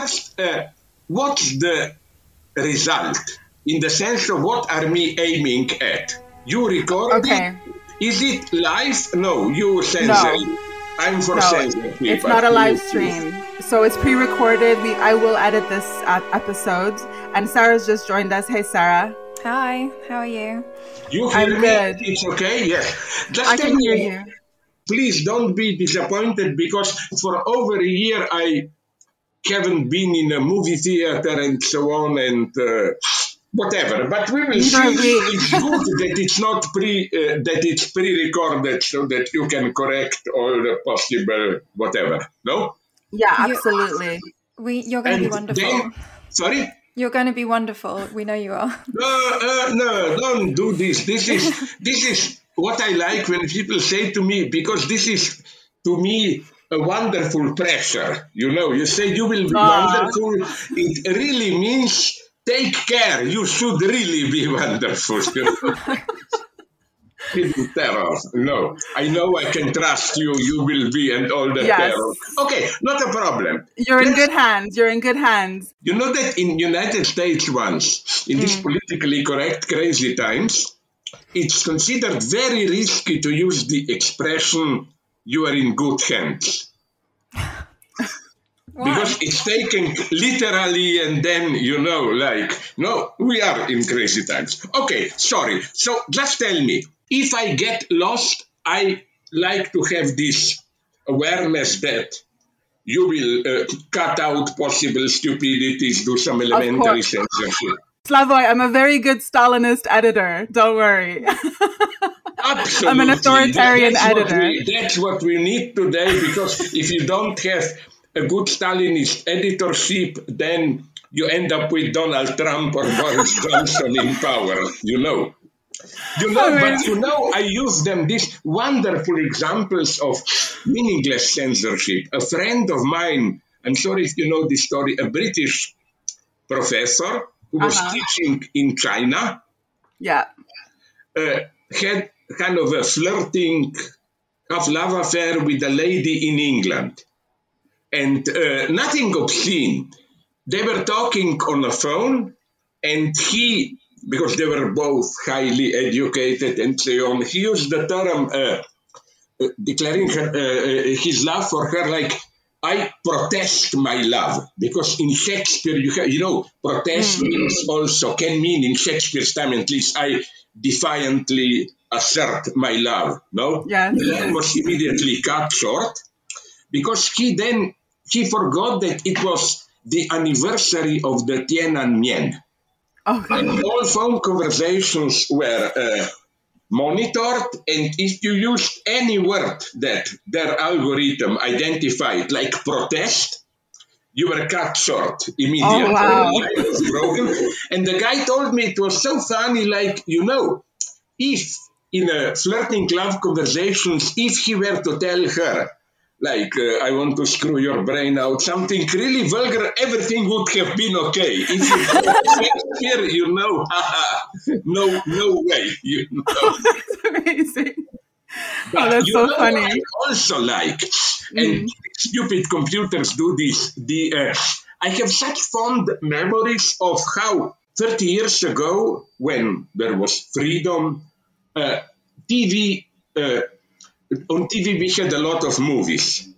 first, uh, what's the result in the sense of what are we aiming at? You record Okay. it? Is it live? No, you censor No. I'm for No, censorship. it's not a live stream. So it's pre-recorded. We I will edit this uh, episode. And Sarah's just joined us. Hey, Sarah. Hi, how are you? You hear I'm me? good. It's okay? Yes. Just I tell can me, hear you. please don't be disappointed because for over a year I haven't been in a movie theater and so on and uh, whatever. But we will Neither see. have. It's good that it's not pre uh, that it's pre-recorded so that you can correct all the possible whatever. No. Yeah, absolutely. We, you're going to be wonderful. then, sorry. You're going to be wonderful. We know you are. No, uh, no, don't do this. This is this is what I like when people say to me because this is to me a wonderful pressure. You know, you say you will be Aw. wonderful. It really means take care. You should really be wonderful. Hidden terror. No, I know I can trust you. You will be and all the Yes. terror. Okay, not a problem. You're in Let's- good hands. You're in good hands. you know that in United States once, in these hmm. politically correct crazy times, it's considered very risky to use the expression "you are in good hands" because it's taken literally, and then you know, like, no, we are in crazy times. Okay, sorry. So just tell me, if I get lost, I like to have this awareness that you will uh, cut out possible stupidities, do some elementary censorship. Slavoj, I'm a very good Stalinist editor. Don't worry. Absolutely. I'm an authoritarian that's What editor. we, that's what we need today because if you don't have a good Stalinist editorship, then you end up with Donald Trump or Boris Johnson in power, you know. You know, I mean- but you know, I use them these wonderful examples of meaningless censorship. A friend of mine, I'm sorry if you know this story, a British professor who was Uh-huh. teaching in China, yeah. uh, had kind of a flirting, half love affair with a lady in England. And uh, nothing obscene. They were talking on the phone, and he, because they were both highly educated and so on, he used the term uh, uh, declaring her, uh, uh, his love for her like, I protest my love because in Shakespeare you have, you know, protest means also can mean in Shakespeare's time at least I defiantly assert my love. No, Yes. that was immediately cut short because he then he forgot that it was the anniversary of the Tiananmen. And all phone conversations were uh, monitored, and if you used any word that their algorithm identified, like protest, you were cut short immediately. Oh, wow. And the guy told me it was so funny, like, you know, if in a flirting love conversations, if he were to tell her, like, uh, I want to screw your brain out, something really vulgar, everything would have been okay. If you Shakespeare, you know, no, no way, you know. that's amazing. But Oh, that's so funny. I also like, and stupid computers do this. The uh, I have such fond memories of how 30 years ago, when there was freedom, uh, TV uh, on TV we had a lot of movies.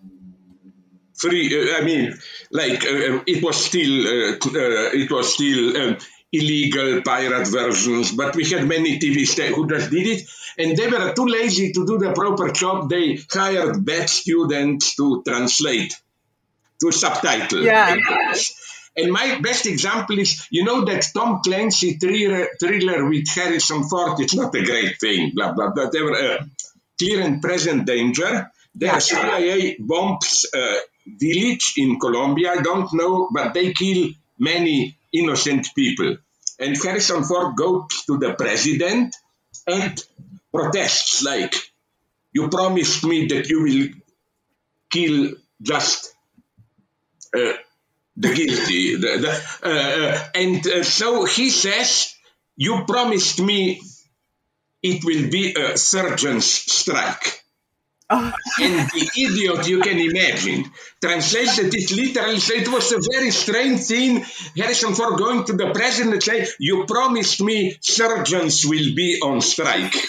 Free, uh, I mean, like uh, it was still uh, uh, it was still um, illegal pirate versions, but we had many TV stations who just did it, and they were too lazy to do the proper job. They hired bad students to translate, to subtitle. Yeah. And my best example is, you know, that Tom Clancy thriller, thriller with Harrison Ford. It's not a great thing, blah blah blah. They were uh, clear and present danger. The Yeah. CIA bombs a village in Colombia. I don't know, but they kill many innocent people. And Harrison Ford goes to the president and protests like, "You promised me that you will kill just." Uh, the guilty. The, the, uh, uh, and uh, so he says, You promised me it will be a surgeon's strike. And the idiot you can imagine. Translated it literally, so it was a very strange thing. Harrison Ford going to the president and say, You promised me surgeons will be on strike.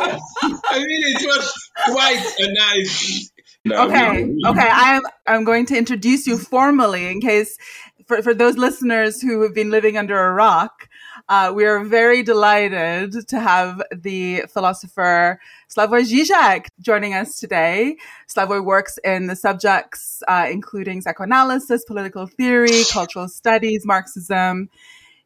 I mean, it was quite a nice. No, okay, no. okay. I'm I'm going to introduce you formally in case for, for those listeners who have been living under a rock. Uh, we are very delighted to have the philosopher Slavoj Žižek joining us today. Slavoj works in the subjects uh, including psychoanalysis, political theory, cultural studies, Marxism.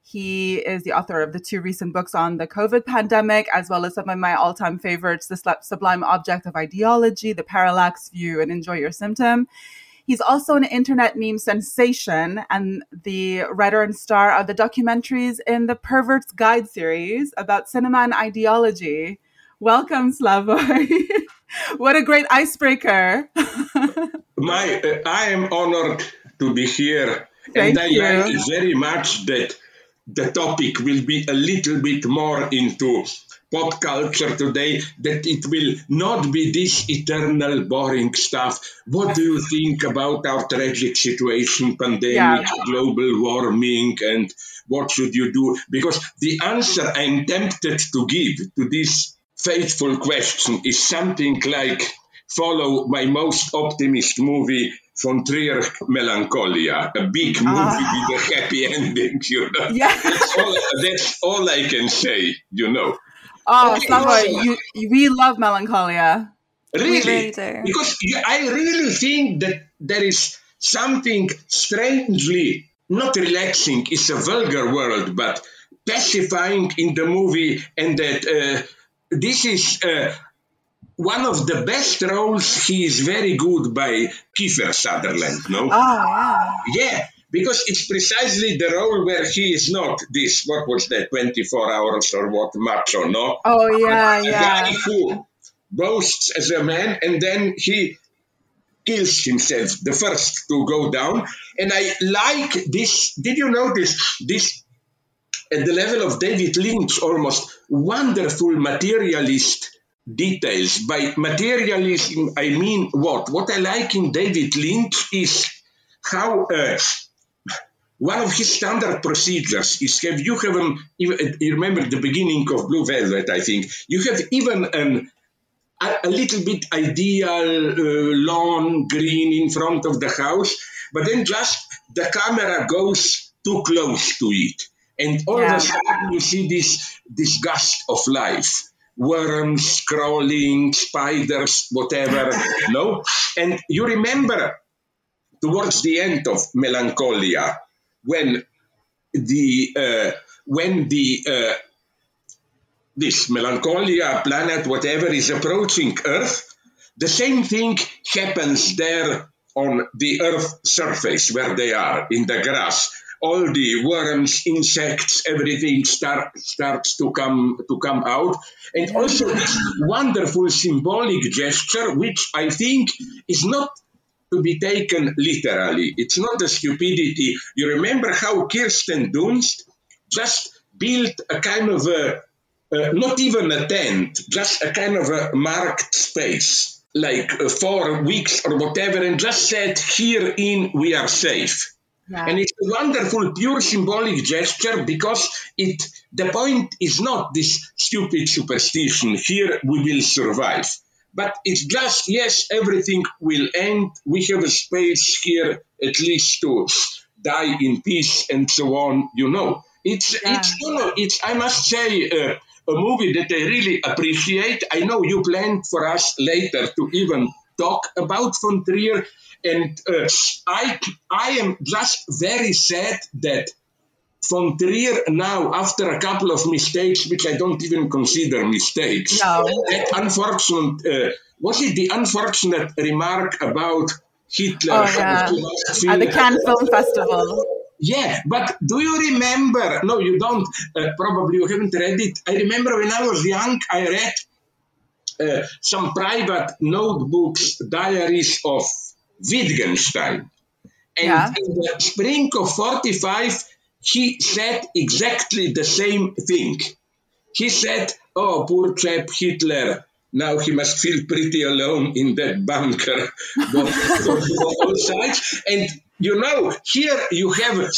He is the author of the two recent books on the COVID pandemic, as well as some of my all time favorites, The Sublime Object of Ideology, The Parallax View, and Enjoy Your Symptom. He's also an internet meme sensation and the writer and star of the documentaries in the Pervert's Guide series about cinema and ideology. Welcome, Slavoj. what a great icebreaker. My, uh, I am honored to be here. Thank and I you. like very much that the topic will be a little bit more into pop culture today, that it will not be this eternal boring stuff. What do you think about our tragic situation, pandemic, Yeah. global warming, and what should you do? Because the answer I'm tempted to give to this faithful question is something like follow my most optimist movie von Trier Melancholia, a big movie Ah. with a happy ending, you know. Yeah. That's all, that's all I can say, you know. Oh, Okay, you, you, we love melancholia. Really? really. Because I really think that there is something strangely not relaxing, it's a vulgar word, but pacifying in the movie, and that uh, this is uh, one of the best roles. He is very good by Kiefer Sutherland, no? Oh, yeah. Yeah, because it's precisely the role where he is not this, what was that, 24 hours or what, macho, no? Oh, yeah, a yeah. guy who boasts as a man and then he kills himself the first to go down and i like this did you notice this at the level of david lynch almost wonderful materialist details. By materialism i mean what? What i like in david lynch is how uh, one of his standard procedures is have you have an you remember the beginning of blue velvet i think. You have even an a, little bit ideal uh, lawn green in front of the house but then just the camera goes too close to it and all Yeah. of a sudden you see this this gust of life. Worms crawling spiders whatever no? And you remember towards the end of melancholia when the uh, when the uh, this melancholia planet whatever is approaching earth the same thing happens there on the earth surface where they are in the grass all the worms insects everything start, starts to come to come out and also this wonderful symbolic gesture which i think is not to be taken literally. It's not a stupidity. You remember how Kirsten Dunst just built a kind of a, uh, not even a tent, just a kind of a marked space, like uh, four weeks or whatever, and just said, Herein we are safe. Yeah. And it's a wonderful, pure symbolic gesture because it the point is not this stupid superstition, here we will survive. But it's just, yes, everything will end. We have a space here at least to die in peace and so on, you know. It's, Yeah. it's, you know, it's, I must say, uh, a movie that I really appreciate. I know you planned for us later to even talk about von Trier, and uh, I, I am just very sad that von Trier now, after a couple of mistakes, which I don't even consider mistakes, No. that unfortunate, uh, was it the unfortunate remark about Hitler? Oh, yeah. At the Cannes Film Festival. Yeah, but do you remember? No, you don't. Uh, probably you haven't read it. I remember when I was young, I read uh, some private notebooks, diaries of Wittgenstein. And Yeah. in the spring of 45, he said exactly the same thing. He said, Oh, poor chap Hitler, now he must feel pretty alone in that bunker on all sides. And you know, here you have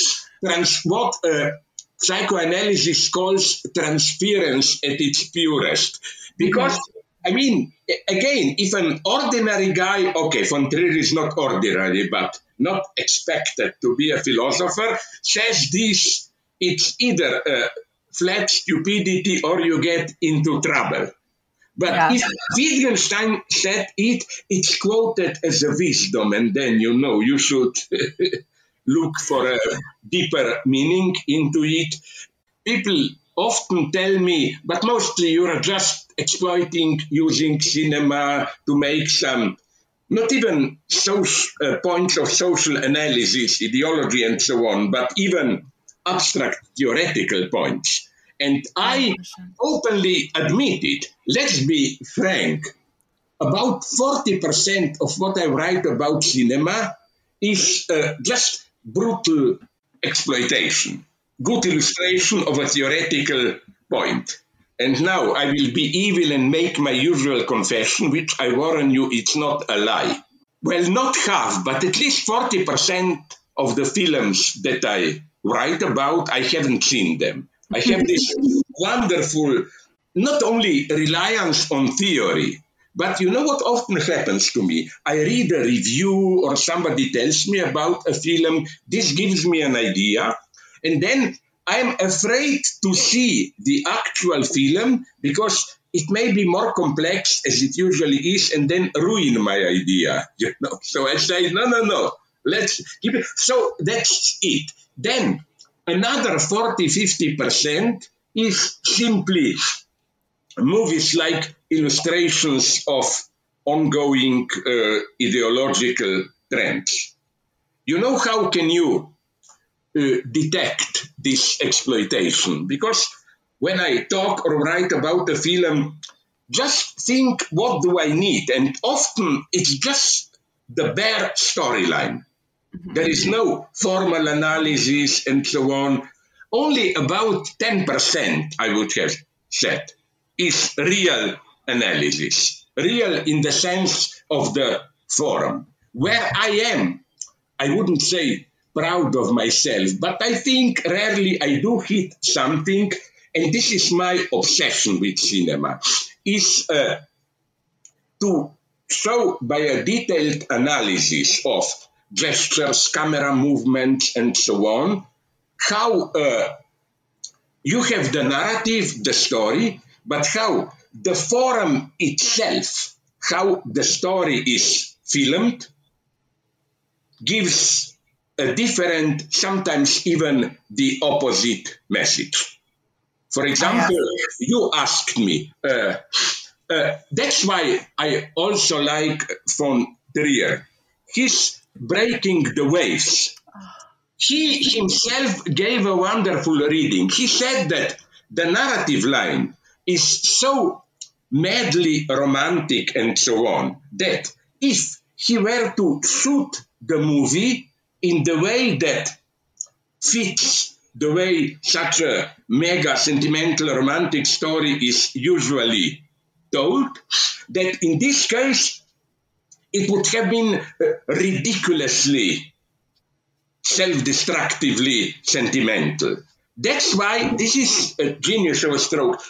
trans- what uh, psychoanalysis calls transference at its purest. Because, I mean, again, if an ordinary guy, okay, von Trier is not ordinary, but not expected to be a philosopher, says this, it's either uh, flat stupidity or you get into trouble. But yeah. if Wittgenstein said it, it's quoted as a wisdom, and then you know you should look for a deeper meaning into it. People often tell me, but mostly you're just exploiting using cinema to make some, not even social uh, points of social analysis, ideology, and so on, but even abstract theoretical points. And I openly admit it. Let's be frank. About 40% of what I write about cinema is uh, just brutal exploitation, good illustration of a theoretical point. And now I will be evil and make my usual confession, which I warn you, it's not a lie. Well, not half, but at least 40% of the films that I write about, I haven't seen them. I have this wonderful, not only reliance on theory, but you know what often happens to me? I read a review or somebody tells me about a film. This gives me an idea. And then I'm afraid to see the actual film because it may be more complex as it usually is and then ruin my idea. You know? So I say, no, no, no. Let's keep it. So that's it. Then another 40, 50% is simply movies like illustrations of ongoing uh, ideological trends. You know how can you detect this exploitation? Because when I talk or write about a film, just think what do I need? And often it's just the bare storyline. There is no formal analysis and so on. Only about 10%, I would have said, is real analysis, real in the sense of the forum. Where I am, I wouldn't say proud of myself, but I think rarely I do hit something, and this is my obsession with cinema, is uh, to show by a detailed analysis of gestures, camera movements, and so on, how uh, you have the narrative, the story, but how the forum itself, how the story is filmed, gives a different, sometimes even the opposite message. For example, you asked me, uh, uh, that's why I also like von Trier. He's breaking the waves. He himself gave a wonderful reading. He said that the narrative line is so madly romantic and so on that if he were to shoot the movie in the way that fits the way such a mega sentimental romantic story is usually told, that in this case it would have been uh, ridiculously self-destructively sentimental. That's why this is a genius of a stroke.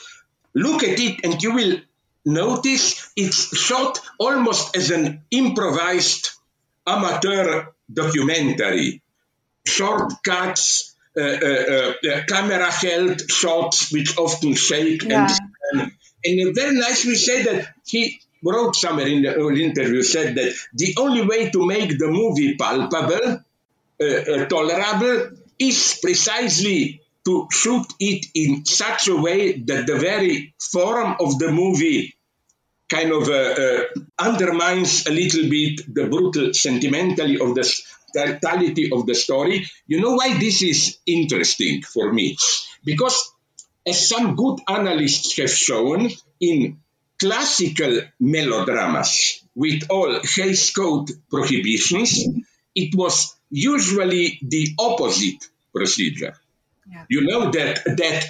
Look at it and you will notice it's shot almost as an improvised amateur documentary. shortcuts, uh, uh, uh, camera held shots which often shake yeah. and, and very nicely said that he wrote somewhere in the old interview said that the only way to make the movie palpable, uh, uh, tolerable, is precisely to shoot it in such a way that the very form of the movie kind of uh, uh, undermines a little bit the brutal sentimentality of the totality of the story. You know why this is interesting for me? Because as some good analysts have shown, in classical melodramas with all Hays Code prohibitions, it was usually the opposite procedure. Yeah. You know that that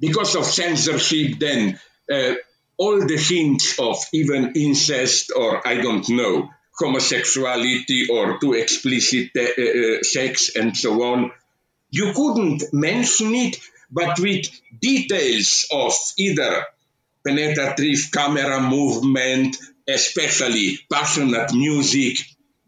because of censorship, then uh, all the hints of even incest or I don't know, homosexuality or too explicit uh, uh, sex and so on. You couldn't mention it, but with details of either penetrative camera movement, especially passionate music,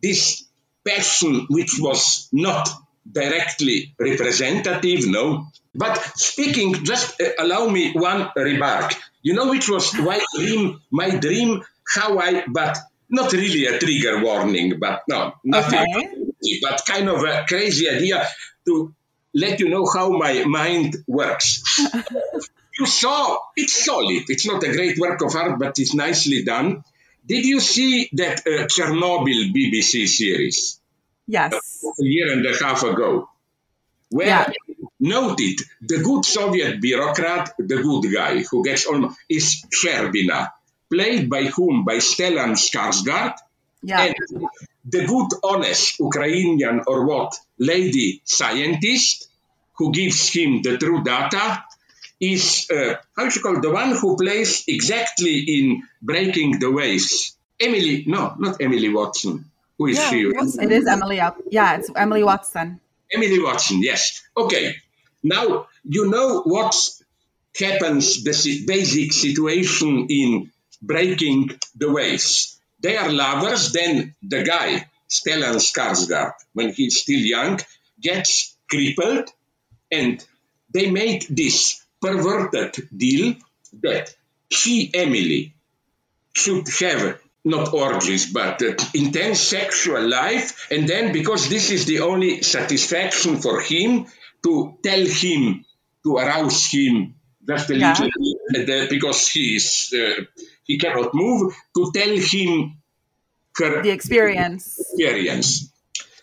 this passion which was not directly representative, no. But speaking, just uh, allow me one remark. You know which was my dream, my dream, how I, but not really a trigger warning, but no, nothing, okay. but kind of a crazy idea to let you know how my mind works. you saw, it's solid. It's not a great work of art, but it's nicely done. Did you see that uh, Chernobyl BBC series? Yes. A year and a half ago. Where yeah. noted the good Soviet bureaucrat, the good guy who gets on, is Shcherbina, played by whom? By Stellan Skarsgård. Yeah. And the good, honest Ukrainian or what lady scientist who gives him the true data is uh, how you call the one who plays exactly in Breaking the Waves. Emily, no, not Emily Watson. Who is yeah, she? It is Emily. Yeah, it's Emily Watson. Emily Watson. Yes. Okay. Now you know what happens. The basic situation in Breaking the Waves. They are lovers. Then the guy Stellan Skarsgård, when he's still young, gets crippled, and they make this perverted deal that she, Emily, should have not orgies, but uh, intense sexual life. And then, because this is the only satisfaction for him, to tell him, to arouse him just a yeah. little, uh, because he is, uh, he cannot move, to tell him her the experience. Experience.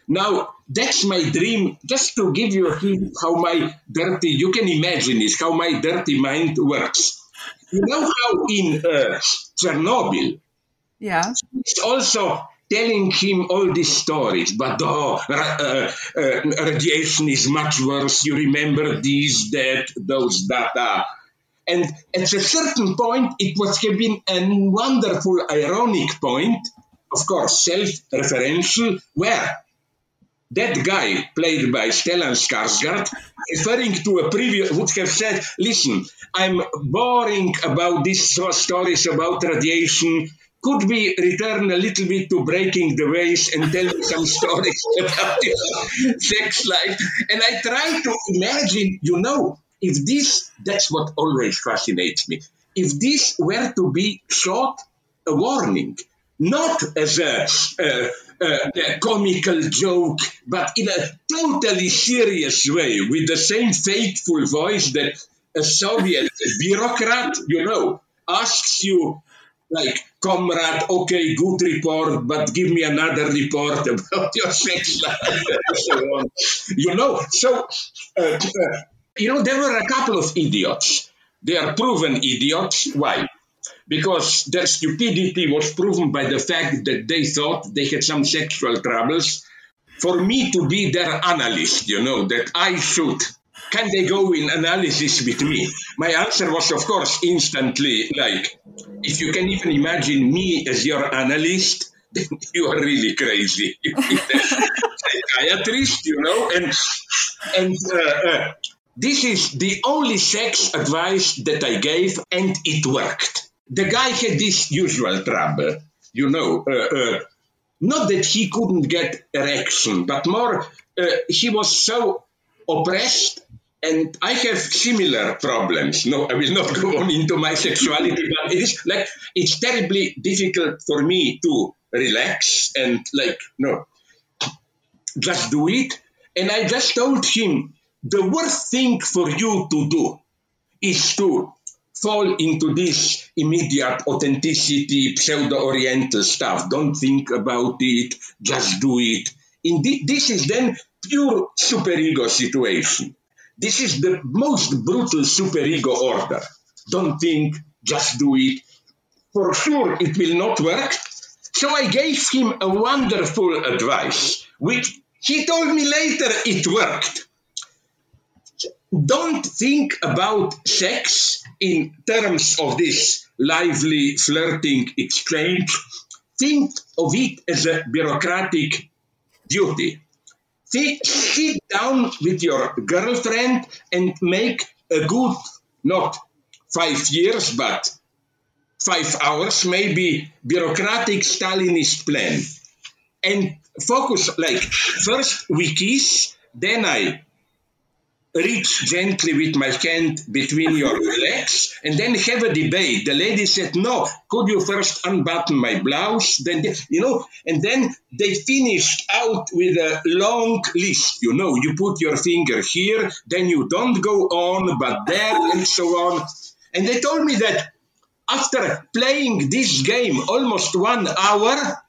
Now, that's my dream, just to give you a hint how my dirty, you can imagine this, how my dirty mind works. You know how in uh, Chernobyl, yeah, it's also telling him all these stories, but oh, uh, uh, radiation is much worse. You remember these, that, those data. And at a certain point, it was been a wonderful, ironic point, of course, self-referential, where that guy, played by Stellan Skarsgård, referring to a previous, would have said, listen, I'm boring about these stories about radiation. Could we return a little bit to breaking the waves and tell me some stories about sex life? And I try to imagine, you know, if this, that's what always fascinates me. If this were to be shot a warning, not as a, a a comical joke, but in a totally serious way, with the same faithful voice that a Soviet bureaucrat, you know, asks you, like, comrade, okay, good report, but give me another report about your sex life. You know, so, uh, uh, you know, there were a couple of idiots. They are proven idiots. Why? because their stupidity was proven by the fact that they thought they had some sexual troubles. For me to be their analyst, you know, that I should, can they go in analysis with me? My answer was, of course, instantly like, if you can even imagine me as your analyst, then you are really crazy. psychiatrist, you know, and and uh, uh, this is the only sex advice that I gave, and it worked the guy had this usual trouble, you know. Uh, uh, not that he couldn't get erection, but more uh, he was so oppressed. And I have similar problems. No, I will not go on into my sexuality, but it is like it's terribly difficult for me to relax and like no, just do it. And I just told him the worst thing for you to do is to fall into this immediate authenticity, pseudo-oriental stuff. Don't think about it, just do it. Indeed, this is then pure superego situation. This is the most brutal superego order. Don't think, just do it. For sure, it will not work. So I gave him a wonderful advice, which he told me later it worked don't think about sex in terms of this lively flirting exchange, think of it as a bureaucratic duty. Sit, sit down with your girlfriend and make a good, not five years, but five hours, maybe bureaucratic Stalinist plan. And focus like first we kiss, then I reach gently with my hand between your legs and then have a debate. The lady said, No, could you first unbutton my blouse? Then, you know, and then they finished out with a long list. You know, you put your finger here, then you don't go on, but there, and so on. And they told me that after playing this game almost one hour,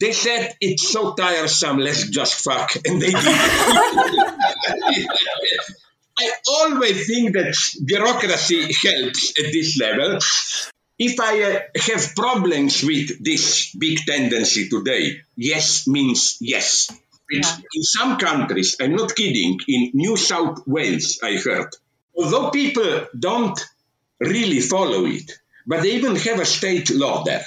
they said it's so tiresome, let's just fuck. And they did. I always think that bureaucracy helps at this level. If I uh, have problems with this big tendency today, yes means yes. Yeah. In some countries, I'm not kidding, in New South Wales, I heard, although people don't really follow it, but they even have a state law there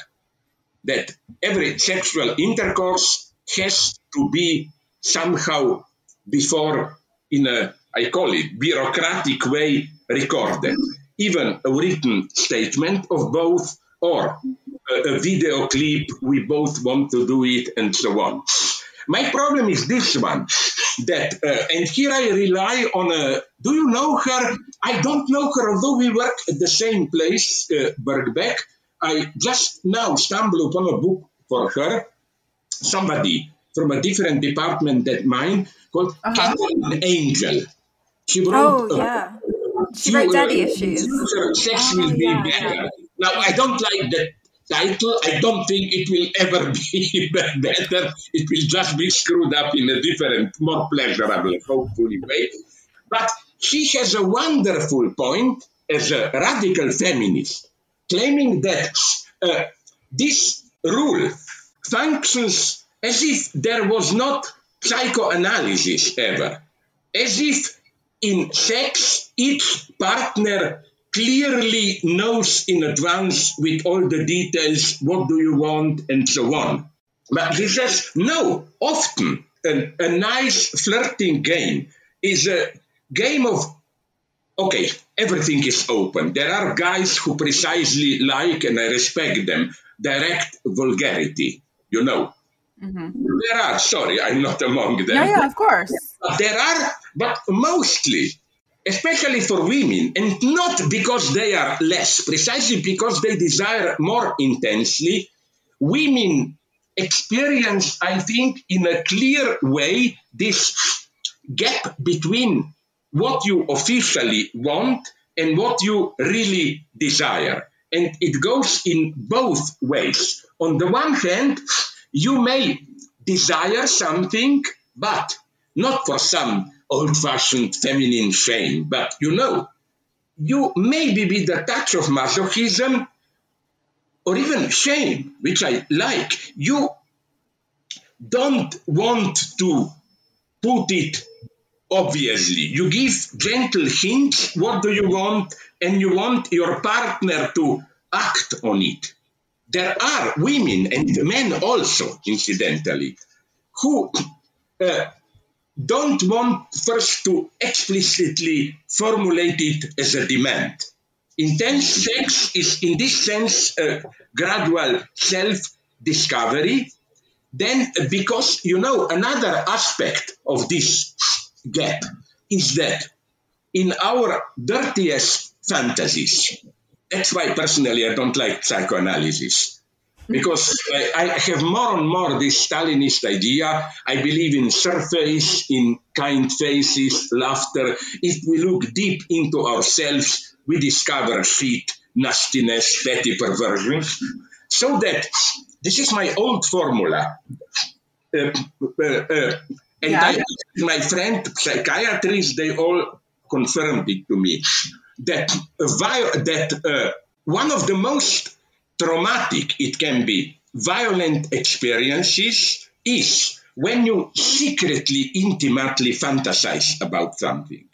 that every sexual intercourse has to be somehow before in a I call it bureaucratic way recorded, even a written statement of both or a, a video clip, we both want to do it, and so on. My problem is this one that, uh, and here I rely on a, do you know her? I don't know her, although we work at the same place, uh, Birkbeck. I just now stumbled upon a book for her, somebody from a different department than mine, called uh-huh. Katherine Angel. She wrote, oh, yeah. She wrote Daddy Issues. Sex oh, will be yeah, better. Yeah. Now, I don't like that title. I don't think it will ever be better. It will just be screwed up in a different, more pleasurable, hopefully, way. But she has a wonderful point as a radical feminist, claiming that uh, this rule functions as if there was not psychoanalysis ever, as if in sex, each partner clearly knows in advance with all the details what do you want and so on. But he says, no, often a, a nice flirting game is a game of, okay, everything is open. There are guys who precisely like, and I respect them, direct vulgarity, you know. Mm-hmm. There are, sorry, I'm not among them. Yeah, yeah, of course. But there are, but mostly, especially for women, and not because they are less, precisely because they desire more intensely, women experience, I think, in a clear way, this gap between what you officially want and what you really desire. And it goes in both ways. On the one hand, you may desire something, but not for some old fashioned feminine shame, but you know, you maybe with a touch of masochism or even shame, which I like, you don't want to put it obviously. You give gentle hints, what do you want, and you want your partner to act on it. There are women and men also, incidentally, who uh, don't want first to explicitly formulate it as a demand. Intense sex is, in this sense, a gradual self discovery. Then, because you know, another aspect of this gap is that in our dirtiest fantasies, that's why personally I don't like psychoanalysis because I, have more and more this Stalinist idea. I believe in surface, in kind faces, laughter. If we look deep into ourselves, we discover shit, nastiness, petty perversions. So that this is my old formula. Uh, uh, uh, and yeah. I, my friend psychiatrists, they all confirmed it to me that that uh, one of the most traumatic it can be violent experiences is when you secretly, intimately fantasize about something.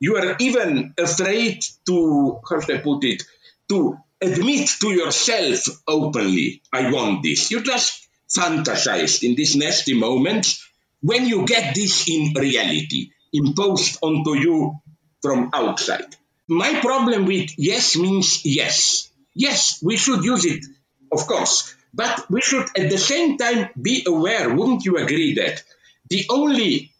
You are even afraid to, how I put it, to admit to yourself openly, I want this. You just fantasized in these nasty moments when you get this in reality, imposed onto you from outside. My problem with yes means yes. Yes, we should use it, of course. But we should at the same time be aware, wouldn't you agree that the only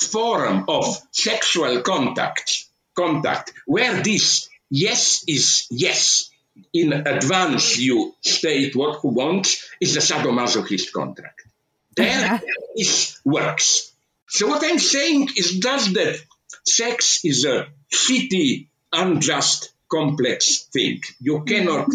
form of sexual contact, contact where this yes is yes, in advance you state what who wants, is the sadomasochist contract. There this works. So what I'm saying is just that sex is a shitty, unjust, complex thing. You cannot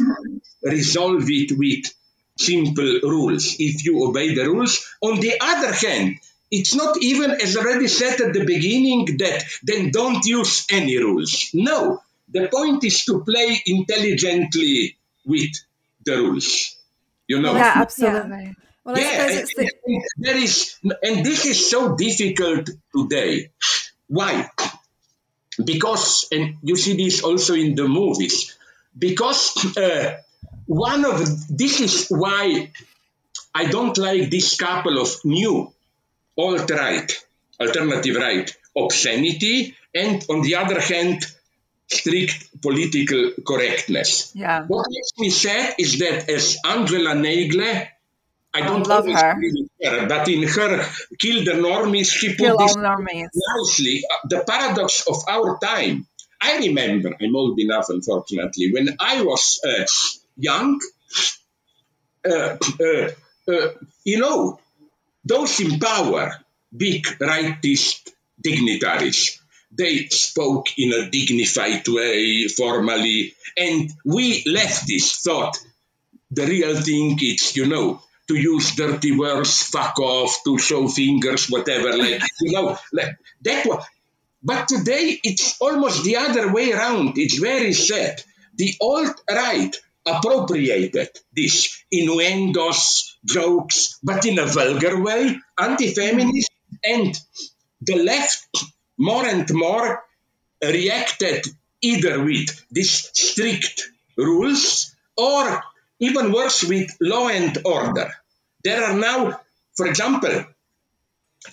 resolve it with simple rules if you obey the rules. On the other hand, it's not even as already said at the beginning that then don't use any rules. No, the point is to play intelligently with the rules. You know? Yeah, absolutely. Yeah. Well, Yeah, suppose it's the, there is, and this is so difficult today. Why? Because, and you see this also in the movies, because uh, one of this is why I don't like this couple of new alt right, alternative right obscenity, and on the other hand, strict political correctness. Yeah. What makes me sad is that as Angela Nagle, I don't love her. her, but in her Kill the Normies, she put Kill this all normies. nicely. Uh, the paradox of our time. I remember, I'm old enough, unfortunately, when I was uh, young, uh, uh, uh, you know, those in power, big rightist dignitaries, they spoke in a dignified way, formally, and we leftists thought the real thing is, you know, to use dirty words, fuck off, to show fingers, whatever, like, you know, like, that was, but today it's almost the other way around. It's very sad. The alt-right appropriated this innuendos, jokes, but in a vulgar way, anti-feminist, and the left more and more reacted either with these strict rules or even worse with law and order. There are now, for example,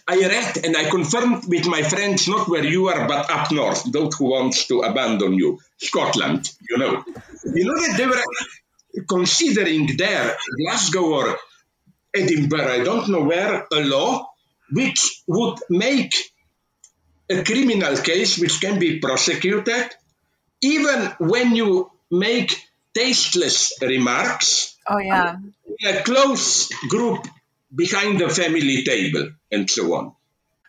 I read and I confirmed with my friends, not where you are, but up north, those who want to abandon you, Scotland, you know. You know that they were considering there, Glasgow or Edinburgh, I don't know where, a law which would make a criminal case which can be prosecuted even when you make tasteless remarks Oh yeah. a close group behind the family table and so on.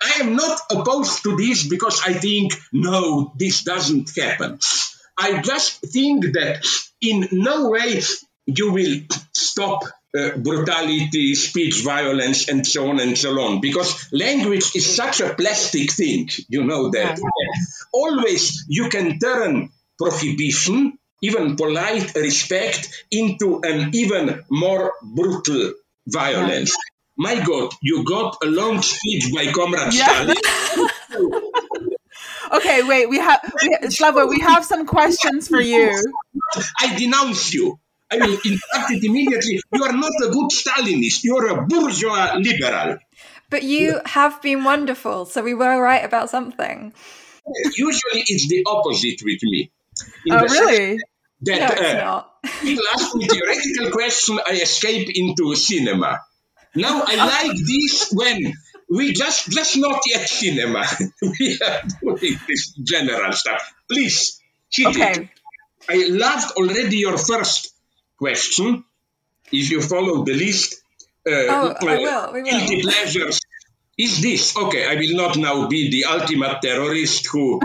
I am not opposed to this because I think, no, this doesn't happen. I just think that in no way you will stop uh, brutality, speech violence, and so on and so on, because language is such a plastic thing, you know that. Always you can turn prohibition, even polite respect, into an even more brutal violence. My God, you got a long speech by Comrade Yeah. Stalin. Okay, wait. We have we, Slavo. We have some questions for you. I denounce you. I will interrupt it immediately. You are not a good Stalinist. You are a bourgeois liberal. but you have been wonderful, so we were right about something. Usually it's the opposite with me. In Oh really? That No, uh, people ask me theoretical question, I escape into cinema. Now I like this when we just just not yet cinema. we are doing this general stuff. Please, hit it. I loved already your first question. If you follow the list, uh, Oh, I will, we will. guilty pleasures. Is this okay? I will not now be the ultimate terrorist who.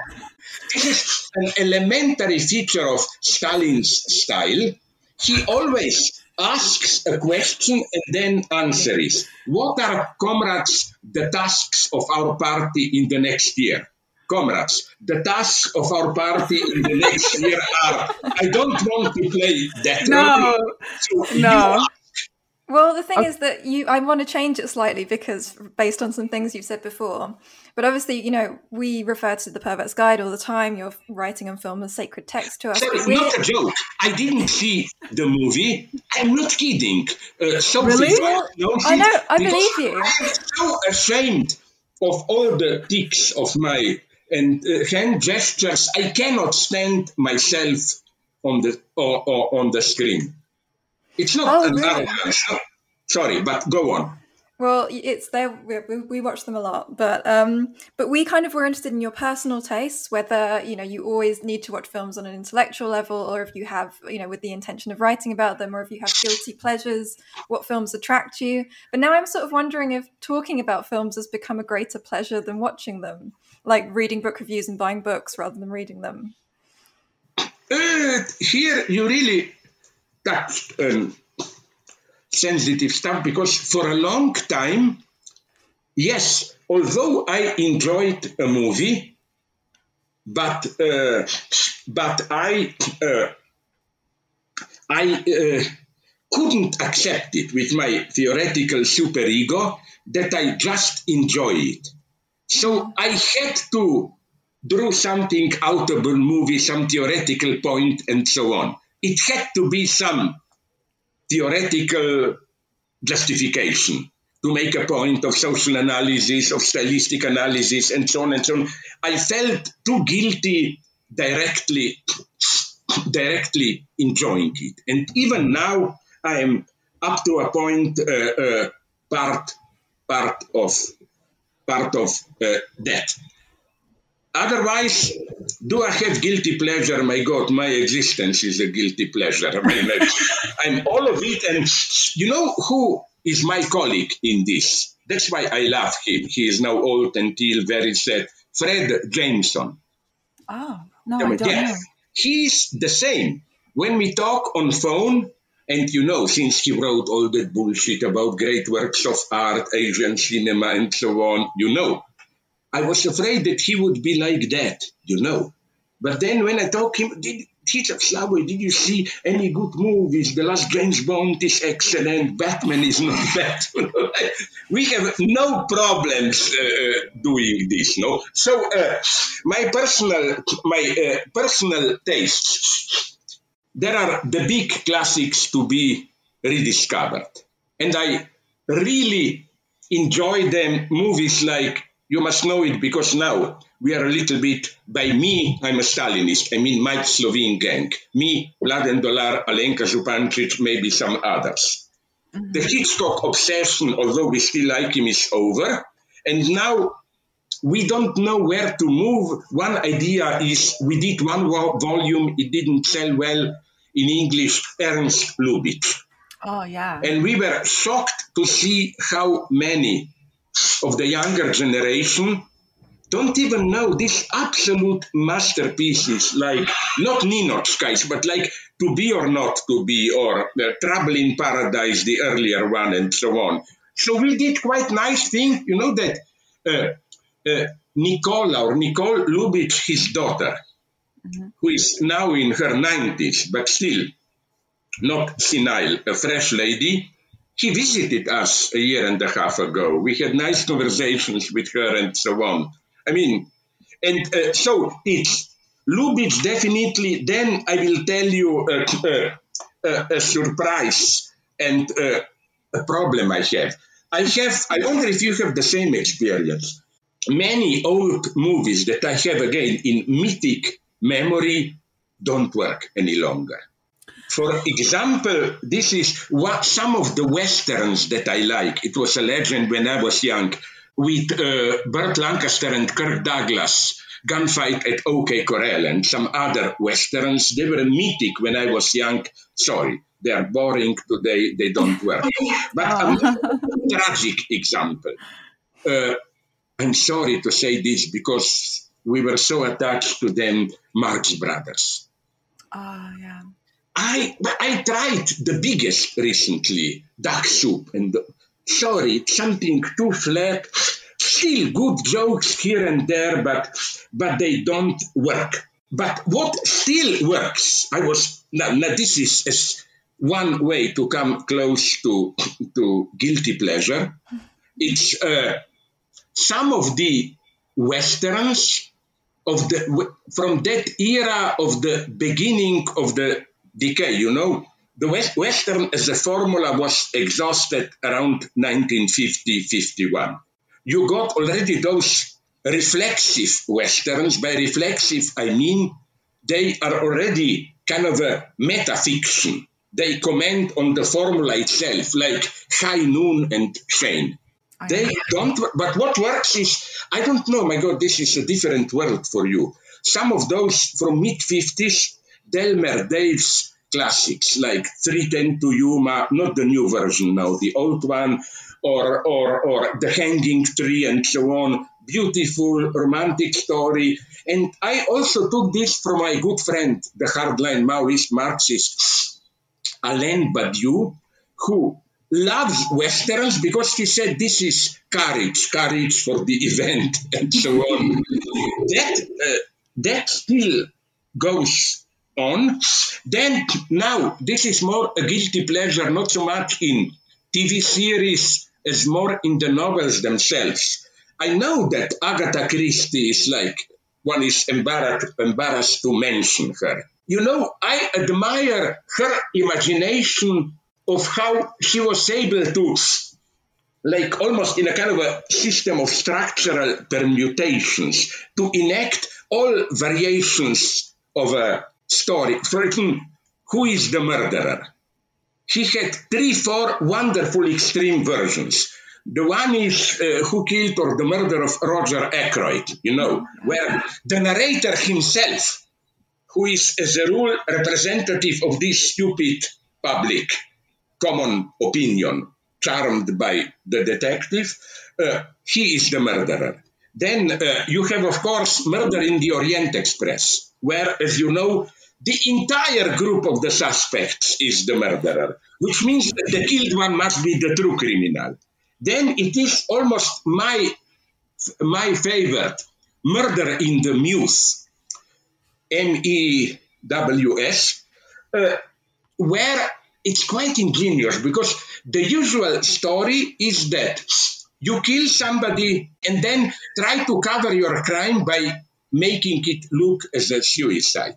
This is an elementary feature of Stalin's style. He always asks a question and then answers. What are, comrades, the tasks of our party in the next year? Comrades, the tasks of our party in the next year are. I don't want to play that No. role. So No. Well, the thing is that you, I want to change it slightly because based on some things you've said before. But obviously, you know, we refer to the Pervert's Guide all the time. You're writing and film as sacred text to us. Sorry, not a joke. I didn't see the movie. I'm not kidding. Uh, really? No, I know. I believe you. I'm so ashamed of all the tics of my and uh, hand gestures. I cannot stand myself on the or, or on the screen. It's not Oh, an really? arrogance. no. Sorry, but go on. Well, it's there. We, we, we watch them a lot, but um, but we kind of were interested in your personal tastes. Whether you know you always need to watch films on an intellectual level, or if you have you know with the intention of writing about them, or if you have guilty pleasures, what films attract you. But now I'm sort of wondering if talking about films has become a greater pleasure than watching them, like reading book reviews and buying books rather than reading them. Uh, here you really touched um, sensitive stuff because for a long time, yes, although I enjoyed a movie, but uh, but I uh, I uh, couldn't accept it with my theoretical superego that I just enjoy it. So I had to draw something out of a movie, some theoretical point, and so on. It had to be some theoretical justification to make a point of social analysis, of stylistic analysis, and so on and so on. I felt too guilty directly, directly enjoying it, and even now I am up to a point uh, uh, part part of part of uh, that. Otherwise, do I have guilty pleasure? My God, my existence is a guilty pleasure. I mean, I- I'm all of it. And you know who is my colleague in this? That's why I love him. He is now old and ill, very sad. Fred Jameson. Oh no, I I don't yes, know. he's the same. When we talk on phone, and you know, since he wrote all that bullshit about great works of art, Asian cinema, and so on, you know, I was afraid that he would be like that, you know. But then when I talk him, did teacher Slavoj, did you see any good movies? The last James Bond is excellent. Batman is not bad. we have no problems uh, doing this, no. So uh, my personal, my uh, personal tastes. There are the big classics to be rediscovered, and I really enjoy them. Movies like you must know it because now we are a little bit by me. I'm a Stalinist. I mean, my Slovene gang. Me, Mladen Dolar, Alenka Zupancic, maybe some others. Mm-hmm. The Hitchcock obsession, although we still like him, is over. And now we don't know where to move. One idea is we did one vo- volume, it didn't sell well in English, Ernst Lubitsch. Oh yeah. And we were shocked to see how many of the younger generation don't even know these absolute masterpieces like not Ninotchka is, but like To Be or Not to Be or uh, Trouble in Paradise, the earlier one, and so on. So we did quite nice thing, you know that uh, uh, Nicola or Nicole Lubitsch, his daughter, who is now in her 90s, but still not senile, a fresh lady, he visited us a year and a half ago. We had nice conversations with her and so on. I mean, and uh, so it's Lubitsch definitely. Then I will tell you a surprise and uh, a problem I have. I have. I wonder if you have the same experience. Many old movies that I have again in mythic memory don't work any longer. For example, this is what some of the westerns that I like. It was a legend when I was young with uh, Burt Lancaster and Kirk Douglas, Gunfight at OK Corral, and some other westerns. They were mythic when I was young. Sorry, they are boring today. They don't work. But a tragic example. Uh, I'm sorry to say this because we were so attached to them, Marx Brothers. Oh yeah. I I tried the biggest recently, duck soup, and sorry, something too flat. Still good jokes here and there, but but they don't work. But what still works, I was now, now this is as one way to come close to, to guilty pleasure. It's uh, some of the westerns of the from that era of the beginning of the decay. You know, the West, Western as a formula was exhausted around 1950-51. You got already those reflexive westerns. By reflexive, I mean they are already kind of a metafiction. They comment on the formula itself, like High Noon and Shane. They don't, but what works is, I don't know, my God, this is a different world for you. Some of those from mid 50s, Delmer Daves' classics, like 310 to Yuma, not the new version now, the old one, or, or, or The Hanging Tree and so on. Beautiful romantic story. And I also took this from my good friend, the hardline Maoist Marxist, Alain Badiou, who loves westerns because he said this is courage, courage for the event, and so on. that uh, that still goes on. Then now this is more a guilty pleasure, not so much in TV series as more in the novels themselves. I know that Agatha Christie is like one is embarrassed, embarrassed to mention her. You know, I admire her imagination of how she was able to, like almost in a kind of a system of structural permutations, to enact all variations of a story. For example, who is the murderer? He had three, four wonderful extreme versions. The one is uh, Who Killed or the Murder of Roger Ackroyd, you know, where the narrator himself, who is as a rule representative of this stupid public, common opinion, charmed by the detective, uh, he is the murderer. Then uh, you have, of course, Murder in the Orient Express, where, as you know, the entire group of the suspects is the murderer, which means that the killed one must be the true criminal. Then it is almost my my favorite, Murder in the Mews, M E W S, uh, where it's quite ingenious because the usual story is that you kill somebody and then try to cover your crime by making it look as a suicide.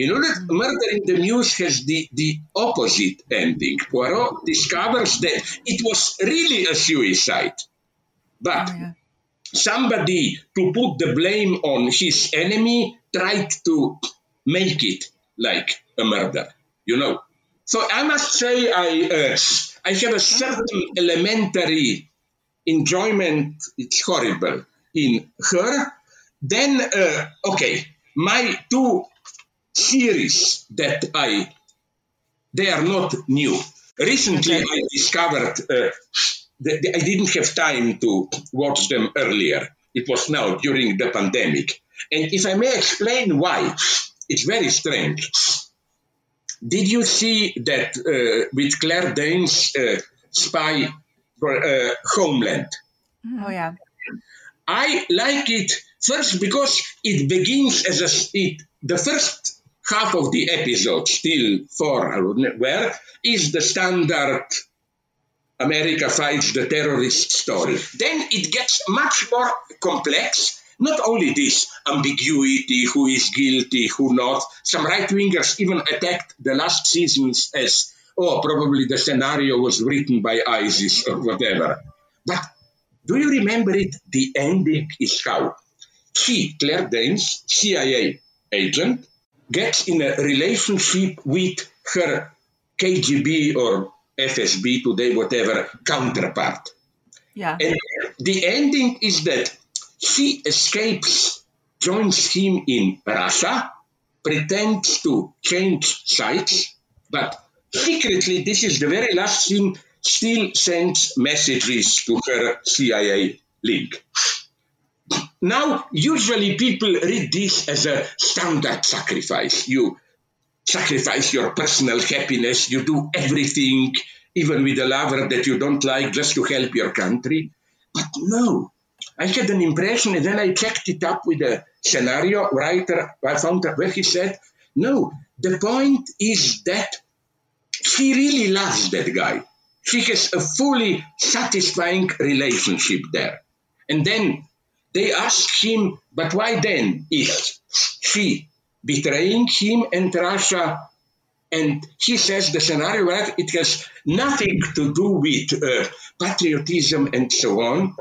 In order, Murder in the Mews has the, the opposite ending. Poirot discovers that it was really a suicide. But oh, yeah. somebody, to put the blame on his enemy, tried to make it like a murder, you know. So I must say I uh, I have a certain elementary enjoyment. It's horrible in her. Then uh, okay, my two series that I they are not new. Recently, okay. I discovered uh, that I didn't have time to watch them earlier. It was now during the pandemic. And if I may explain why, it's very strange. Did you see that uh, with Claire Danes' uh, spy for uh, Homeland? Oh yeah. I like it first because it begins as a it, the first half of the episode, still four, where is the standard America fights the terrorist story. Then it gets much more complex not only this ambiguity, who is guilty, who not. Some right wingers even attacked the last seasons as, oh, probably the scenario was written by ISIS or whatever. But do you remember it? The ending is how she, Claire Danes, CIA agent, gets in a relationship with her KGB or FSB today, whatever, counterpart. Yeah. And the ending is that she escapes, joins him in Russia, pretends to change sides, but secretly, this is the very last scene, still sends messages to her CIA link. Now, usually people read this as a standard sacrifice. You sacrifice your personal happiness, you do everything, even with a lover that you don't like, just to help your country. But no, I had an impression, and then I checked it up with a scenario writer I found where he said, no, the point is that she really loves that guy. She has a fully satisfying relationship there. And then they ask him, but why then is she betraying him and Russia? And he says the scenario, right, it has nothing to do with uh, patriotism and so on,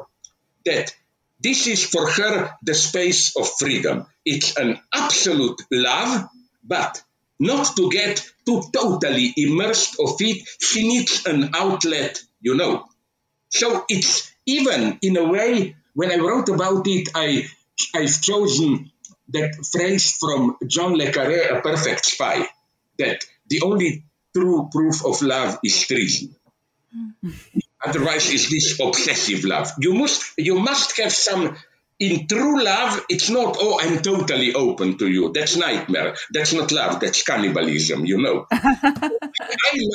that this is for her the space of freedom. It's an absolute love, but not to get too totally immersed of it, she needs an outlet, you know. So it's even in a way, when I wrote about it, I, I've chosen that phrase from John Le Carre, A Perfect Spy, that the only true proof of love is treason. Mm-hmm. Otherwise, it's this obsessive love. You must, you must have some in true love, it's not, oh, I'm totally open to you. That's nightmare. That's not love. That's cannibalism, you know. I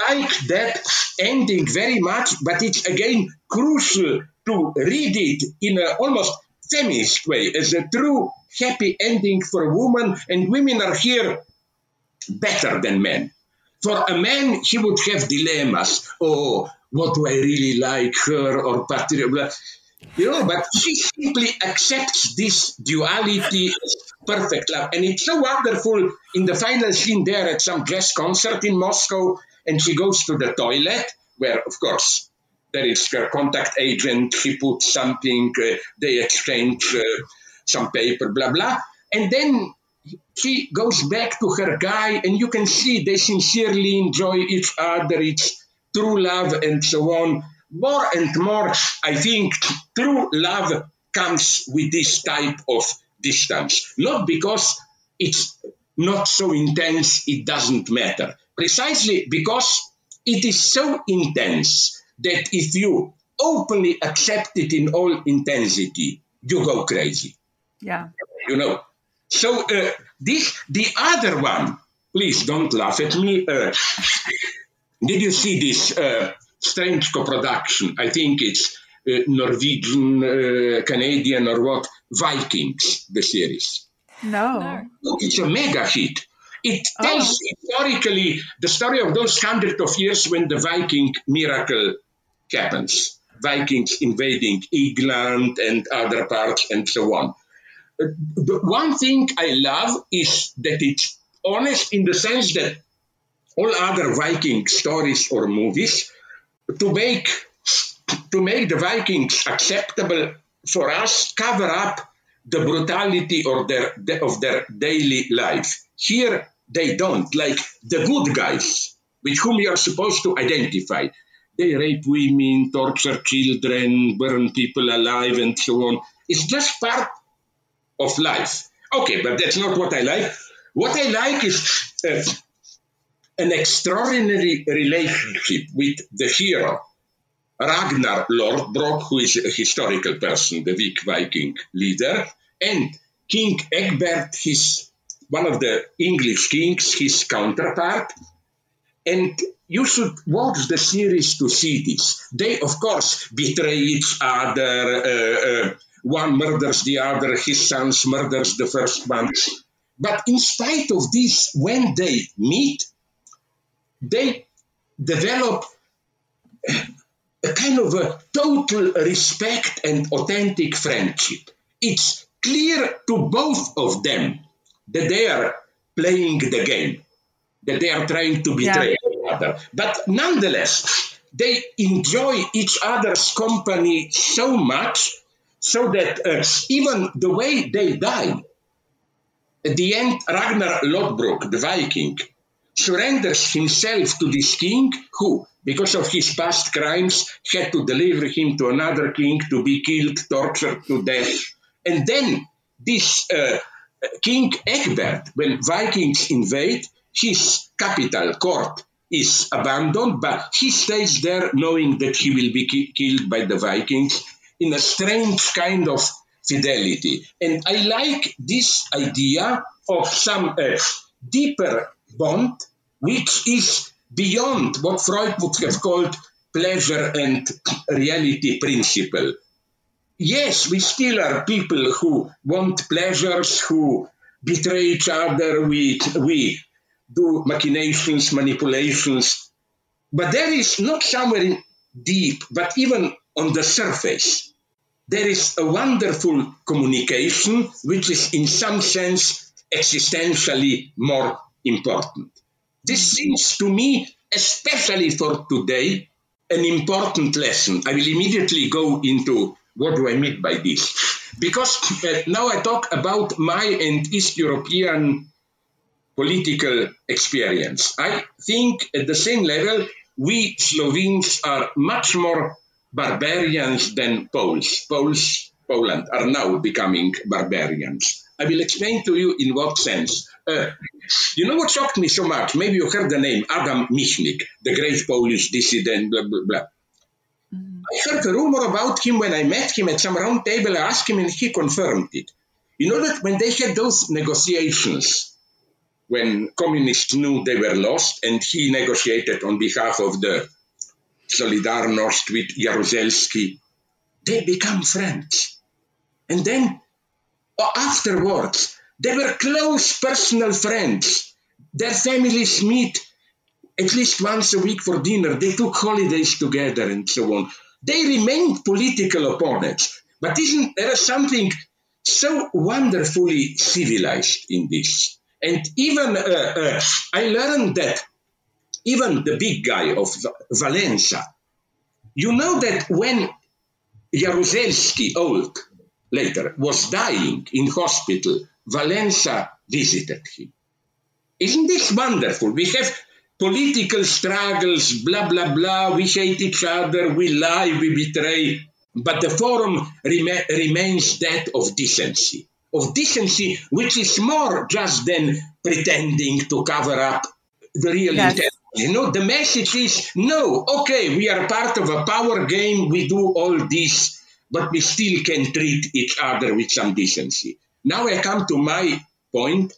like that ending very much, but it's again crucial to read it in an almost feminist way as a true happy ending for a woman. And women are here better than men. For a man, he would have dilemmas. Oh, what do I really like her or patriot? You know, but she simply accepts this duality as perfect love. And it's so wonderful in the final scene there at some jazz concert in Moscow, and she goes to the toilet, where, of course, there is her contact agent, he puts something, uh, they exchange uh, some paper, blah, blah. And then she goes back to her guy, and you can see they sincerely enjoy each other. It's true love and so on more and more, I think true love comes with this type of distance. Not because it's not so intense, it doesn't matter. Precisely because it is so intense that if you openly accept it in all intensity, you go crazy. Yeah. You know. So uh, this the other one. Please don't laugh at me. Uh, did you see this uh, strange co-production. I think it's uh, Norwegian, uh, Canadian, or what? Vikings, the series. No. no. It's a mega hit. It tells oh. historically the story of those hundred of years when the Viking miracle happens. Vikings invading England and other parts and so on. Uh, the one thing I love is that it's honest in the sense that all other Viking stories or movies to make to make the Vikings acceptable for us, cover up the brutality of their of their daily life. Here they don't, like the good guys with whom you are supposed to identify. They rape women, torture children, burn people alive, and so on. It's just part of life. Okay, but that's not what I like. What I like is uh, an extraordinary relationship with the hero, Ragnar Lodbrok, who is a historical person, the weak Viking leader, and King Egbert, his one of the English kings, his counterpart. And you should watch the series to see this. They, of course, betray each other. Uh, uh, one murders the other. His sons murders the first one. But in spite of this, when they meet, they develop a kind of a total respect and authentic friendship. It's clear to both of them that they are playing the game, that they are trying to betray yeah. Other. But nonetheless, they enjoy each other's company so much so that uh, even the way they die, at the end, Ragnar Lodbrok, the Viking, surrenders himself to this king who, because of his past crimes, had to deliver him to another king to be killed, tortured to death. And then this uh, King Egbert, when Vikings invade, his capital, court, is abandoned, but he stays there knowing that he will be ki- killed by the Vikings in a strange kind of fidelity. And I like this idea of some uh, deeper bond, which is beyond what Freud would have called pleasure and reality principle. Yes, we still are people who want pleasures, who betray each other, we, we do machinations, manipulations, But there is not somewhere deep, but even on the surface, there is a wonderful communication which is in some sense existentially more important. This seems to me, especially for today, an important lesson. I will immediately go into what do I mean by this. Because uh, now I talk about my and East European political experience. I think at the same level, we Slovenes are much more barbarians than Poles. Poles, Poland are now becoming barbarians. I will explain to you in what sense. Uh, you know what shocked me so much? Maybe you heard the name Adam Michnik, the great Polish dissident, blah, blah, blah. Mm-hmm. I heard a rumor about him when I met him at some round table. I asked him and he confirmed it. You know that when they had those negotiations, when communists knew they were lost, and he negotiated on behalf of the Solidarność with Jaruzelski, they become friends. And then uh, afterwards, they were close personal friends. Their families meet at least once a week for dinner. They took holidays together and so on. They remained political opponents. But isn't there something so wonderfully civilized in this? And even uh, uh, I learned that even the big guy of Walesa, you know that when Jaruzelski, old, later, was dying in hospital, Walesa visited him. Isn't this wonderful? We have political struggles, blah, blah, blah. We hate each other, we lie, we betray. But the forum rem- remains that of decency. Of decency, which is more just than pretending to cover up the real yes. intent. You know, the message is no, okay, we are part of a power game, we do all this but we still can treat each other with some decency. Now I come to my point.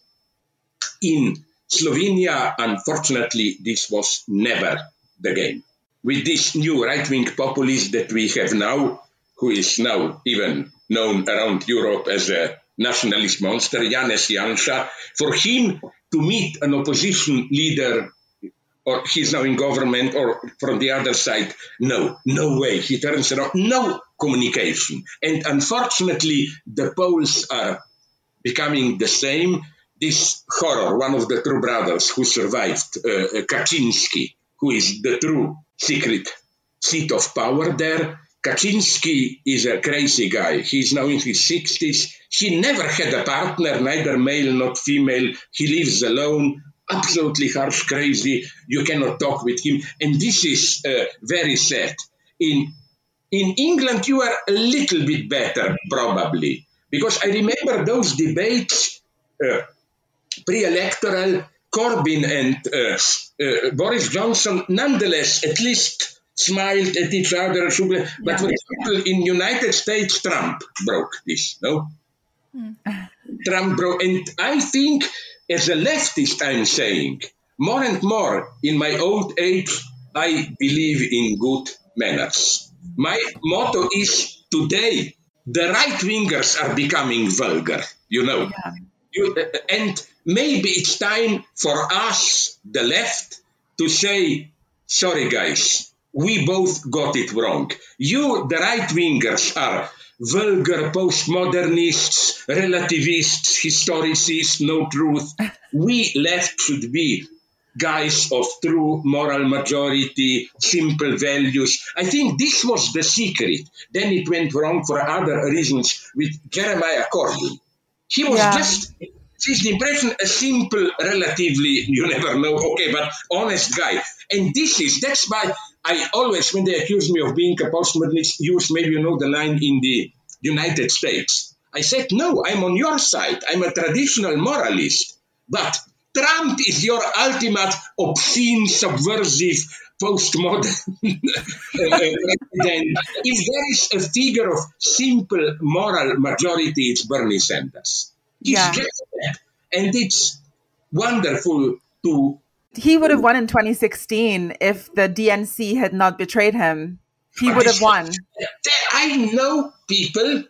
In Slovenia, unfortunately, this was never the game. With this new right wing populist that we have now, who is now even known around Europe as a nationalist monster, Janez Janša, for him to meet an opposition leader or he's now in government, or from the other side, no, no way. He turns around, no communication. And unfortunately, the Poles are becoming the same. This horror, one of the true brothers who survived, uh, Kaczynski, who is the true secret seat of power there. Kaczynski is a crazy guy. He's now in his 60s. He never had a partner, neither male nor female. He lives alone absolutely harsh, crazy. You cannot talk with him. And this is uh, very sad. In, in England, you are a little bit better, probably, because I remember those debates uh, pre electoral. Corbyn and uh, uh, Boris Johnson, nonetheless, at least smiled at each other. But for example, in United States, Trump broke this. No, mm. Trump broke, and I think as a leftist, I'm saying, more and more in my old age, I believe in good manners. My motto is today, the right wingers are becoming vulgar, you know. Yeah. You, uh, and maybe it's time for us, the left, to say, sorry guys, we both got it wrong. You, the right wingers, are vulgar postmodernists, relativists, historicists, no truth. We left should be guys of true moral majority, simple values. I think this was the secret. Then it went wrong for other reasons with Jeremy Corbyn. He was yeah. just, the impression, a simple, relatively, you never know, okay, but honest guy. And this is, that's why I always, when they accuse me of being a postmodernist, use maybe you know the line in the United States. I said, no, I'm on your side. I'm a traditional moralist. But Trump is your ultimate obscene, subversive, postmodern eh, eh, president. if there is a figure of simple moral majority, it's Bernie Sanders. He's yeah. just that. And it's wonderful to he would have won in 2016 if the DNC had not betrayed him. He would have won. I know people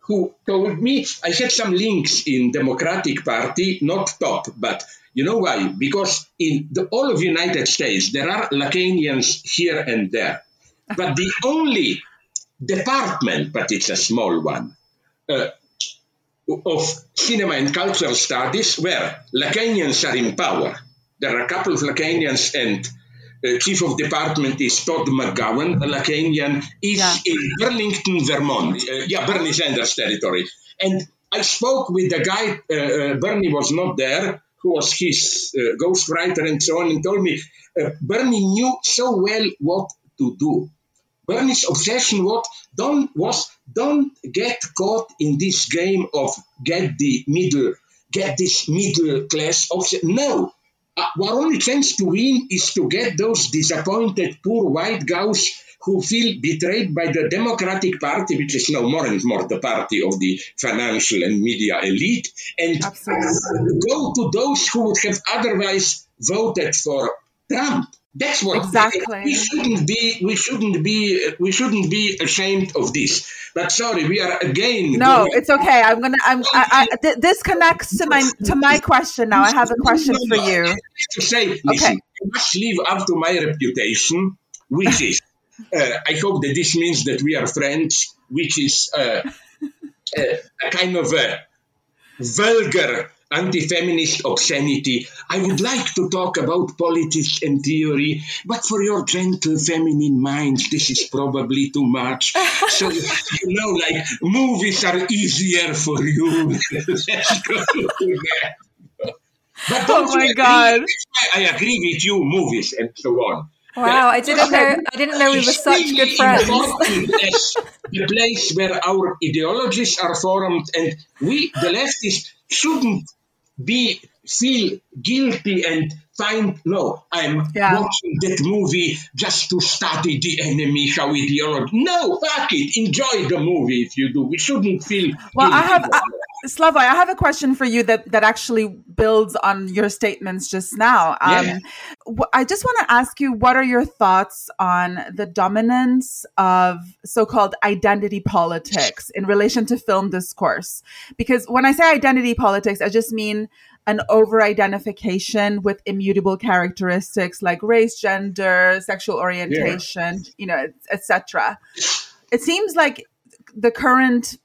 who told me I had some links in Democratic Party, not top, but You know why? Because in the all of United States there are Lacanians here and there, but the only department, but it's a small one, uh, of cinema and cultural studies where Lacanians are in power. There are a couple of Lacanians and uh, chief of department is Todd McGowan, a Lacanian, is yeah. in Burlington, Vermont. Uh, yeah, Bernie Sanders territory. And I spoke with the guy, uh, uh Bernie was not there, who was his uh, ghostwriter and so on, and told me uh, Bernie knew so well what to do. Bernie's obsession what don't was don't get caught in this game of get the middle, get this middle class obsession. No, our only chance to win is to get those disappointed poor white guys who feel betrayed by the Democratic Party, which is now more and more the party of the financial and media elite, and Absolutely. go to those who would have otherwise voted for Trump. That's what exactly. We shouldn't be. We shouldn't be. We shouldn't be ashamed of this. But sorry, we are again. No, going, it's okay. I'm gonna. I'm. I, I, th- this connects to my to my question now. I have a question for you. To say, listen, okay. you must live up to my reputation, which is. Uh, I hope that this means that we are friends, which is uh, uh, a kind of a vulgar anti-feminist obscenity. I would like to talk about politics and theory, but for your gentle feminine minds, this is probably too much. so, you know, like movies are easier for you. Let's go But oh my God. I agree with you, movies and so on. Wow, I didn't know. I didn't know we were such good friends. the place where our ideologies are formed, and we, the leftists, shouldn't be feel guilty and find no i'm yeah. watching that movie just to study the enemy how ideology no fuck it. Enjoy the movie if you do. We shouldn't feel well i have I, Slavoj, I have a question for you that, that actually builds on your statements just now. Um, yeah. I just want to ask you what are your thoughts on the dominance of so called identity politics in relation to film discourse? Because when I say identity politics, I just mean an over identification with immutable characteristics like race, gender, sexual orientation, yeah. you know, etc. It seems like the current,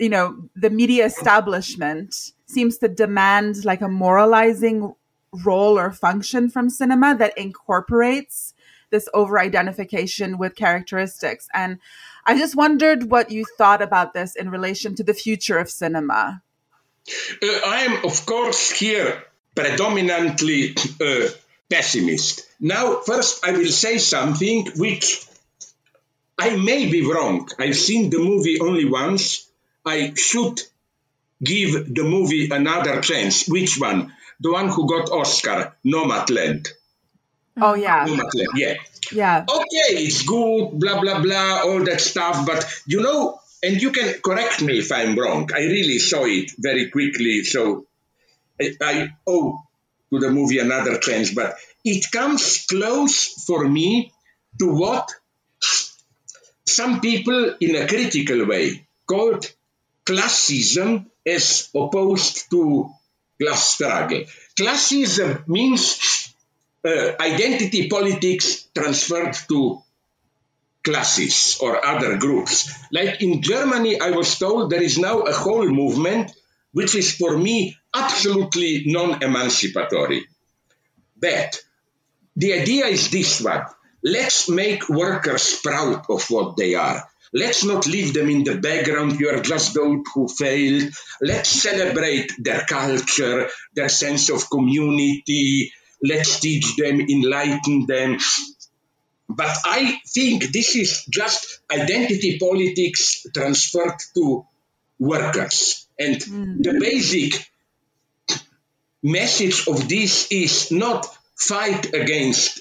you know, the media establishment seems to demand like a moralizing role or function from cinema that incorporates this over identification with characteristics. And I just wondered what you thought about this in relation to the future of cinema. Uh, I am, of course, here predominantly a pessimist. Now, first, I will say something which I may be wrong. I've seen the movie only once. I should give the movie another chance. Which one? The one who got Oscar, Nomadland. Oh yeah. Nomadland, yeah. Yeah. Okay, it's good, blah blah blah, all that stuff. But you know, and you can correct me if I'm wrong. I really saw it very quickly, so I, I owe to the movie another chance. But it comes close for me to what some people, in a critical way, called classism as opposed to class struggle. Classism means uh, identity politics transferred to classes or other groups. Like in Germany, I was told there is now a whole movement which is for me absolutely non emancipatory. But the idea is this one let's make workers proud of what they are. Let's not leave them in the background. You are just those who failed. Let's celebrate their culture, their sense of community. Let's teach them, enlighten them. But I think this is just identity politics transferred to workers. And mm. the basic message of this is not fight against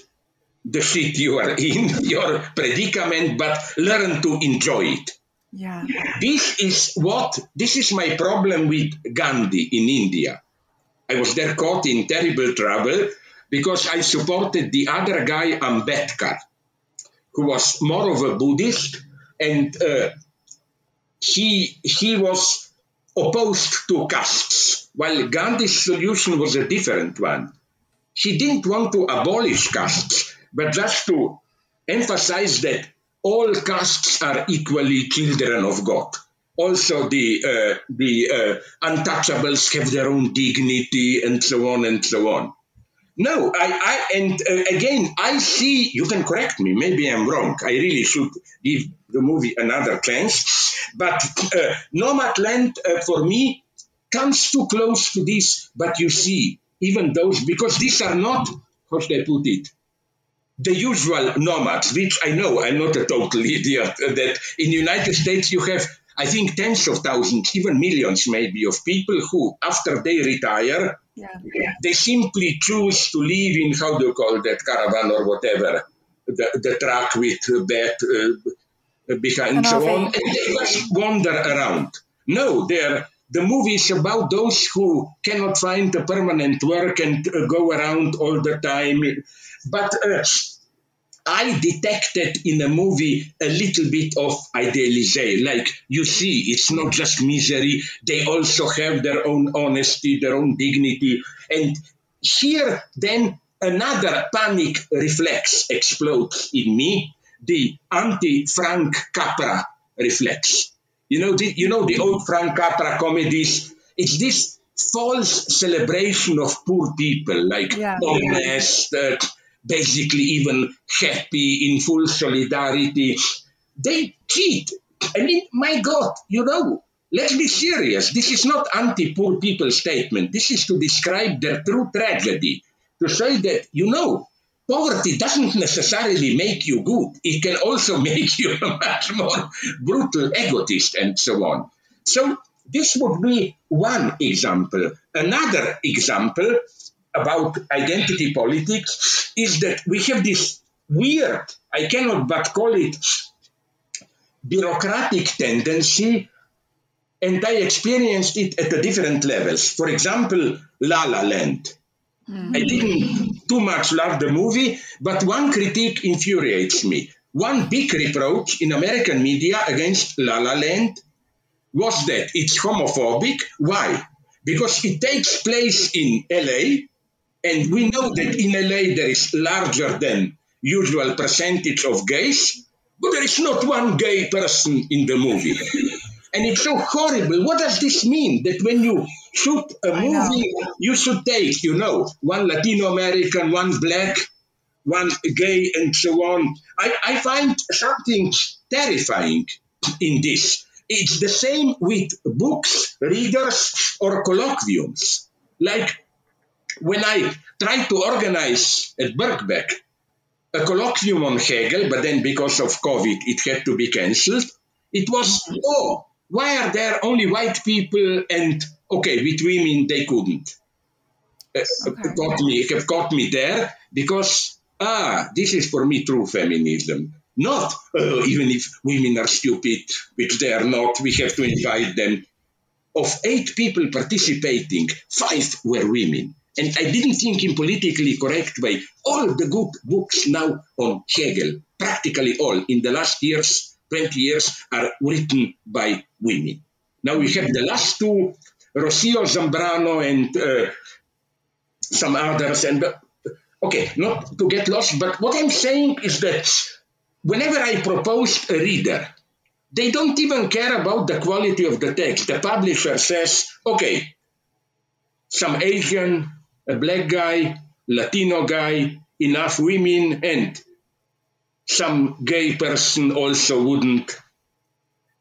the shit you are in, your predicament, but learn to enjoy it. Yeah. This is what, this is my problem with Gandhi in India. I was there caught in terrible trouble because I supported the other guy, Ambedkar who was more of a Buddhist, and uh, he he was opposed to castes, while Gandhi's solution was a different one. he didn't want to abolish castes, but just to emphasize that all castes are equally children of God. Also, the uh, the uh, untouchables have their own dignity, and so on and so on. No, I, I and uh, again, I see. You can correct me. Maybe I'm wrong. I really should give the movie another chance. But uh, Nomadland, uh, for me, comes too close to this. But you see, even those because these are not how should I put it the usual nomads, which I know I'm not a total idiot, that in the United States you have, I think, tens of thousands, even millions maybe, of people who, after they retire, yeah. they simply choose to live in, how do you call that, caravan or whatever, the, the truck with bed uh, behind and so on, and they just wander around. No, they're the movie is about those who cannot find a permanent work and uh, go around all the time. But uh, I detected in the movie a little bit of idealization. Like you see, it's not just misery, they also have their own honesty, their own dignity. And here, then, another panic reflex explodes in me the anti Frank Capra reflex. You know, the, you know the old Frank Capra comedies. It's this false celebration of poor people, like yeah. honest, uh, basically even happy, in full solidarity. They cheat. I mean, my God, you know, let's be serious. This is not anti-poor people statement. This is to describe their true tragedy. To say that, you know, poverty doesn't necessarily make you good. It can also make you a much more brutal egotist and so on. So this would be one example. Another example about identity politics is that we have this weird, I cannot but call it bureaucratic tendency, and I experienced it at the different levels. For example, La La Land. Mm-hmm. I didn't too much love the movie, but one critique infuriates me. One big reproach in American media against La La Land was that it's homophobic. Why? Because it takes place in LA, and we know that in LA there is larger than usual percentage of gays, but there is not one gay person in the movie. And it's so horrible. What does this mean? That when you shoot a movie, you should take, you know, one Latino American, one black, one gay, and so on. I, I find something terrifying in this. It's the same with books, readers, or colloquiums. Like when I tried to organize at Birkbeck a colloquium on Hegel, but then because of COVID it had to be cancelled, it was, oh, why are there only white people and, okay, with women they couldn't? Uh, okay. got me, have got me there because, ah, this is for me true feminism. Not uh, even if women are stupid, which they are not, we have to invite them. Of eight people participating, five were women. And I didn't think in politically correct way. All the good books now on Hegel, practically all, in the last years, 20 years, are written by women. Now we have the last two, Rocio Zambrana and uh, some others. And uh, okay, not to get lost, but what I'm saying is that whenever I propose a reader, they don't even care about the quality of the text. The publisher says, okay, some Asian a black guy, Latino guy, enough women, and some gay person also wouldn't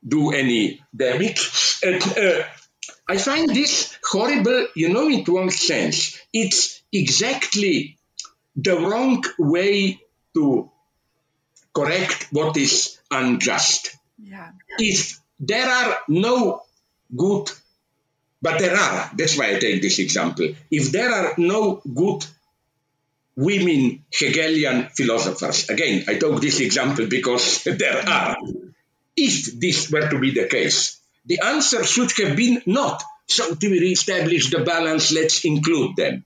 do any damage. And uh, I find this horrible, you know, in one sense. It's exactly the wrong way to correct what is unjust. Yeah. If there are no good but there are, that's why I take this example. If there are no good women Hegelian philosophers, again, I took this example because there are. If this were to be the case, the answer should have been not. So to re-establish the balance, let's include them.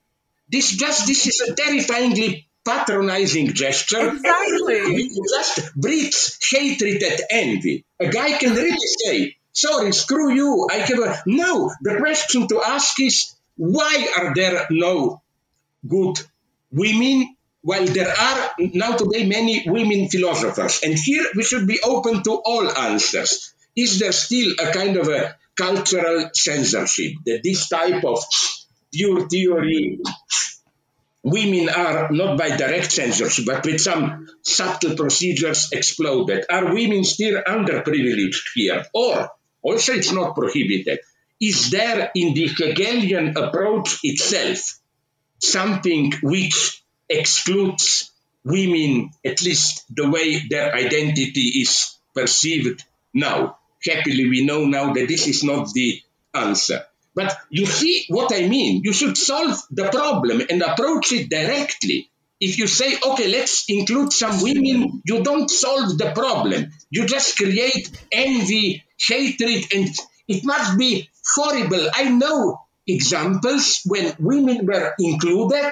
This just this is a terrifyingly patronizing gesture. Exactly. It just breeds hatred and envy. A guy can really say, sorry, screw you. I have a no. The question to ask is why are there no good women, while there are now today many women philosophers, and here we should be open to all answers. Is there still a kind of a cultural censorship that this type of pure theory women are not by direct censorship, but with some subtle procedures exploded. Are women still underprivileged here? Or also it's not prohibited. Is there in the Hegelian approach itself something which excludes women, at least the way their identity is perceived now? Happily, we know now that this is not the answer. But you see what I mean? You should solve the problem and approach it directly. If you say, okay, let's include some women, you don't solve the problem. You just create envy, hatred, and it must be horrible. I know examples when women were included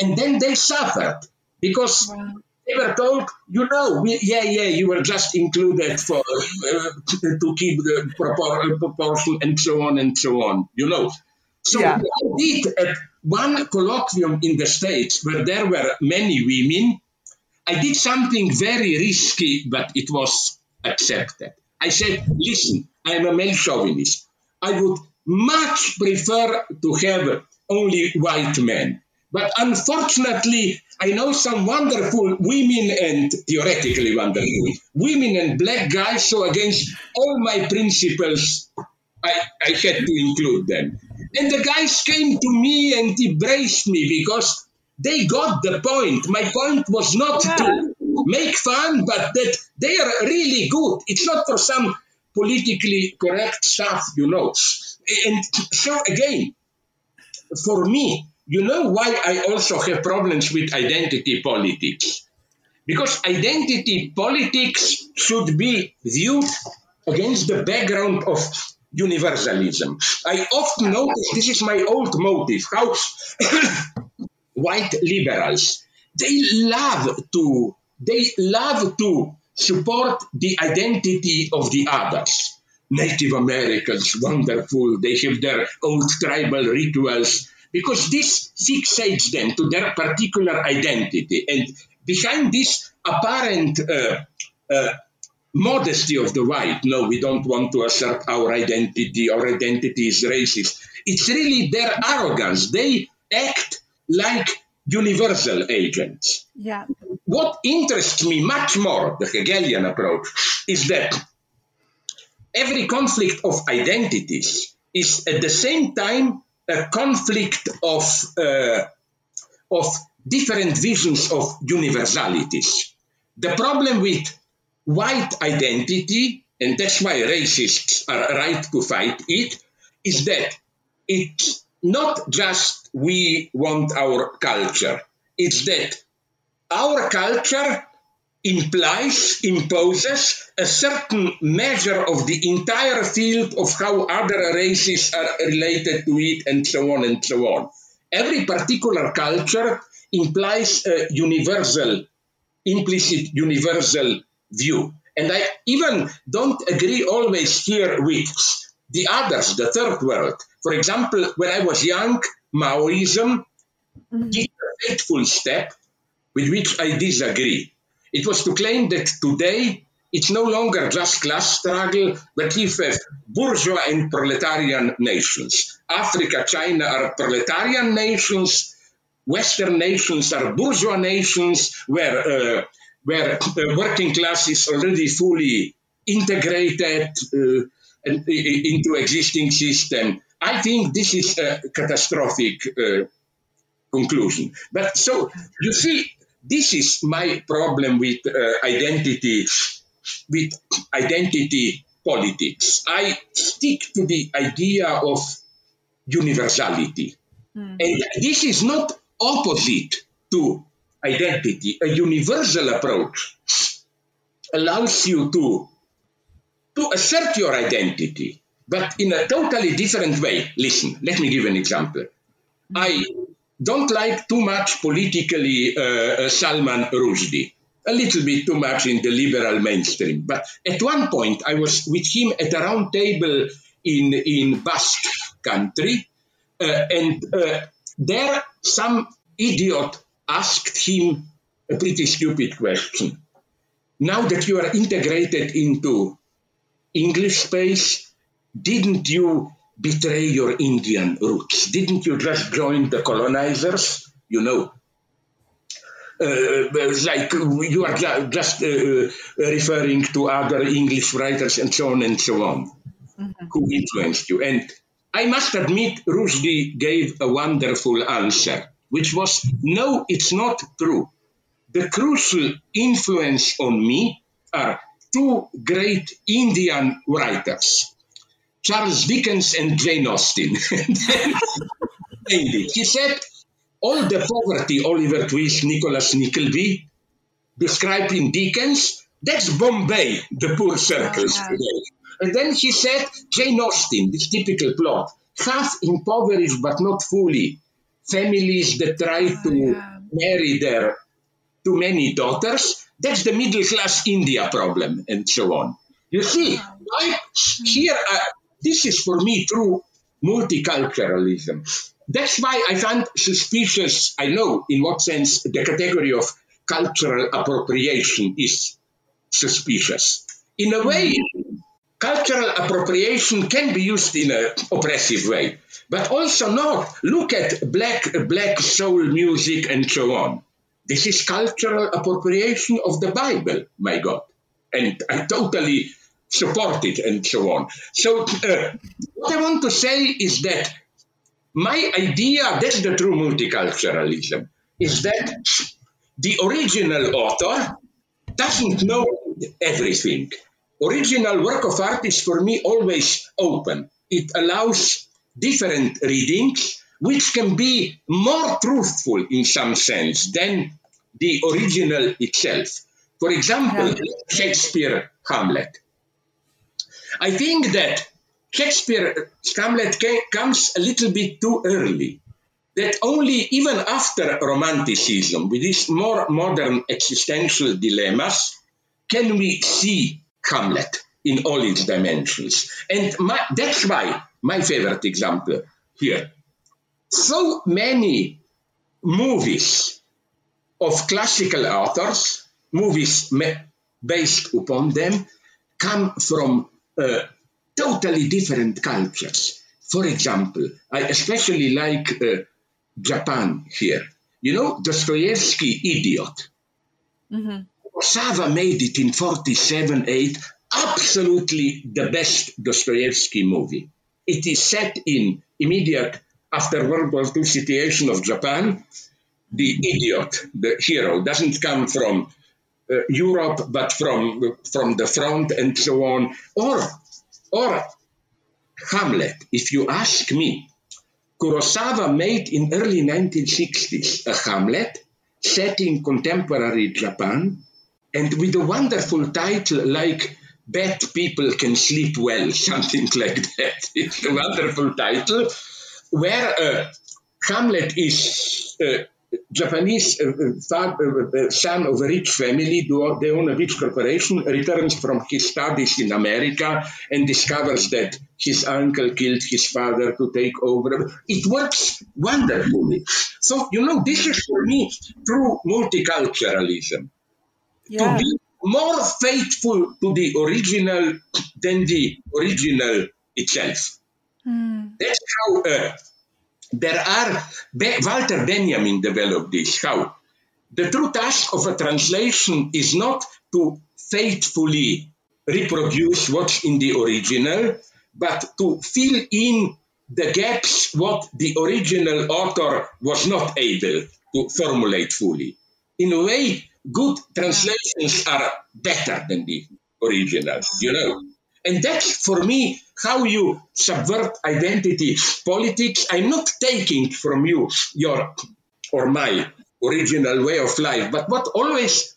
and then they suffered because wow. they were told, you know, we, yeah, yeah, you were just included for uh, to keep the propor- proportion and so on and so on, you know. So yeah. I did at one colloquium in the States where there were many women. I did something very risky, but it was accepted. I said, listen, I'm a male chauvinist. I would much prefer to have only white men. But unfortunately, I know some wonderful women and theoretically wonderful women and black guys, so against all my principles, I, I had to include them. And the guys came to me and embraced me because they got the point. My point was not yeah. to make fun, but that they are really good. It's not for some politically correct stuff, you know. And so again, for me, you know why I also have problems with identity politics? Because identity politics should be viewed against the background of universalism. I often notice this is my old motive how white liberals they love to they love to support the identity of the others. Native Americans, wonderful, they have their old tribal rituals, because this fixates them to their particular identity. And behind this apparent uh, uh, modesty of the white, no, we don't want to assert our identity, our identity is racist. It's really their arrogance. They act like universal agents. Yeah. What interests me much more, the Hegelian approach, is that every conflict of identities is at the same time a conflict of, uh, of different visions of universalities. The problem with white identity, and that's why racists are right to fight it, is that it's not just we want our culture, it's that our culture implies, imposes a certain measure of the entire field of how other races are related to it, and so on and so on. Every particular culture implies a universal, implicit universal view. And I even don't agree always here with the others, the third world. For example, when I was young, Maoism mm-hmm. did a fateful step with which I disagree. It was to claim that today it's no longer just class struggle, but if have bourgeois and proletarian nations. Africa, China are proletarian nations. Western nations are bourgeois nations where, uh, where the working class is already fully integrated uh, into existing system. I think this is a catastrophic uh, conclusion. But so you see, this is my problem with uh, identity, with identity politics. I stick to the idea of universality. Mm. And this is not opposite to identity. A universal approach allows you to, to assert your identity, but in a totally different way. Listen, let me give an example. I don't like too much politically uh, uh, Salman Rushdie. A little bit too much in the liberal mainstream. But at one point, I was with him at a round table in, in Basque country, uh, and uh, there some idiot asked him a pretty stupid question. Now that you are integrated into English space, didn't you betray your Indian roots? Didn't you just join the colonizers? You know, uh, like you are just uh, referring to other English writers and so on and so on, mm-hmm. who influenced you. And I must admit, Rushdie gave a wonderful answer, which was no, it's not true. The crucial influence on me are two great Indian writers, Charles Dickens and Jane Austen. he said, all the poverty Oliver Twist, Nicholas Nickleby described in Dickens, that's Bombay, the poor circles oh, yeah. today. And then he said, Jane Austen, this typical plot, half impoverished but not fully. Families that try to marry their too many daughters, that's the middle class India problem, and so on. You see, I, here, uh, this is for me true multiculturalism. That's why I find suspicious, I know in what sense the category of cultural appropriation is suspicious. In a way, cultural appropriation can be used in an oppressive way, but also not. Look at black, black soul music and so on. This is cultural appropriation of the Bible, my God. And I totally support it and so on. So, uh, what I want to say is that my idea, that's the true multiculturalism, is that the original author doesn't know everything. Original work of art is for me always open. It allows different readings which can be more truthful in some sense than the original itself. For example. Shakespeare Hamlet. I think that Shakespeare Hamlet comes a little bit too early. That only even after Romanticism, with these more modern existential dilemmas, can we see Hamlet in all its dimensions. And my, that's why my favorite example here so many movies of classical authors, movies based upon them, come from uh, totally different cultures. For example, I especially like uh, Japan here. You know, Dostoevsky, Idiot. Mm made it in 47 8, absolutely the best Dostoevsky movie. It is set in immediate after World War II situation of Japan, the idiot, the hero, doesn't come from uh, Europe, but from from the front and so on. Or, or Hamlet. If you ask me, Kurosawa made in early 1960s a Hamlet set in contemporary Japan, and with a wonderful title like "Bad People Can Sleep Well," something like that. It's a wonderful title where uh, Hamlet is uh, Japanese uh, uh, son of a rich family, they own a rich corporation, returns from his studies in America and discovers that his uncle killed his father to take over. It works wonderfully. So, you know, this is for me true multiculturalism. Yeah. To be more faithful to the original than the original itself. Mm. That's how uh, there are, Be- Walter Benjamin developed this, how the true task of a translation is not to faithfully reproduce what's in the original, but to fill in the gaps what the original author was not able to formulate fully. In a way, good translations are better than the originals, you know. And that's for me how you subvert identity politics. I'm not taking from you your or my original way of life, but what always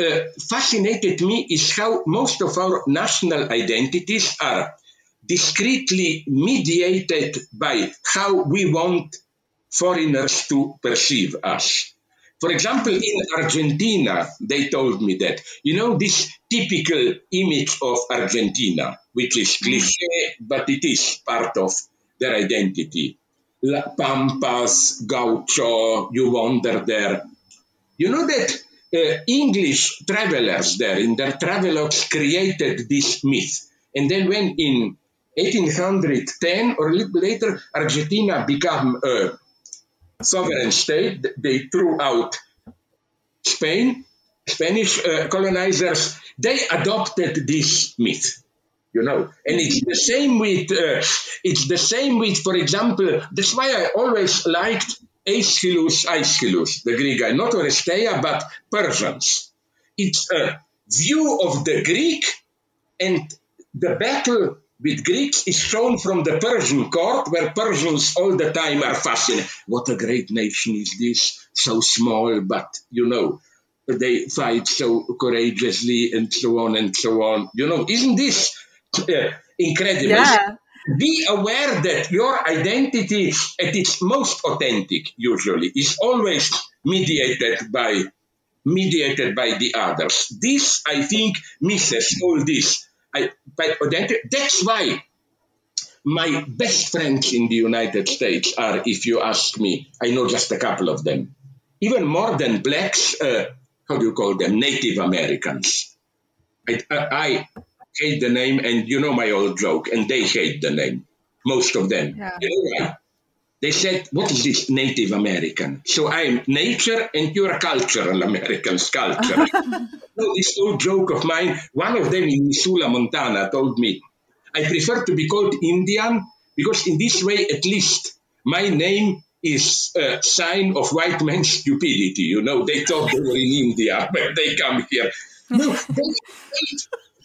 uh, fascinated me is how most of our national identities are discreetly mediated by how we want foreigners to perceive us. For example, in Argentina, they told me that, you know, this typical image of Argentina, which is mm. cliche, but it is part of their identity. La Pampas, Gaucho, you wander there You know that uh, English travelers there in their travelogues created this myth. And then when in 1810 or a little later, Argentina became a sovereign state, they threw out Spain, Spanish uh, colonizers, they adopted this myth you know and it's the same with uh, it's the same with for example that's why i always liked Aeschylus, Aeschylus, the Greek guy, not Oresteia, but Persians. It's a view of the Greek, and the battle with Greeks is shown from the Persian court, where Persians all the time are fascinated. What a great nation is this, so small, but you know, they fight so courageously and so on and so on. You know, isn't this uh, incredible? Yeah be aware that your identity at its most authentic usually is always mediated by mediated by the others this i think misses all this By that's why my best friends in the united states are if you ask me i know just a couple of them even more than blacks uh, how do you call them native americans I, I, hate the name, and you know my old joke, and they hate the name, most of them. Yeah. You know why? They said, What is this Native American? So I'm nature and you're a cultural American sculpture. so this old joke of mine, one of them in Missoula, Montana, told me, I prefer to be called Indian because in this way, at least, my name is a sign of white man's stupidity. You know, they thought they were in India when they come here. No,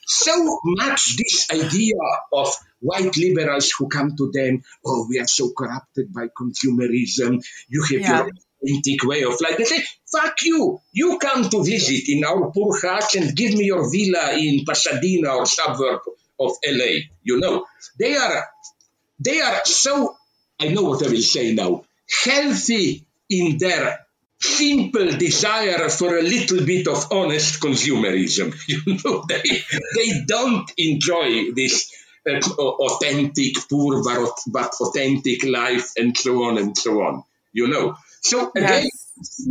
so much this idea of white liberals who come to them, oh, we are so corrupted by consumerism. You have yeah. your authentic way of life. They say, fuck you. You come to visit in our poor house and give me your villa in Pasadena or suburb of LA. You know, they are, they are so, I know what I will say now, healthy in their simple desire for a little bit of honest consumerism. You know, they, they don't enjoy this authentic, poor but, authentic life and so on and so on. You know. So again, yes.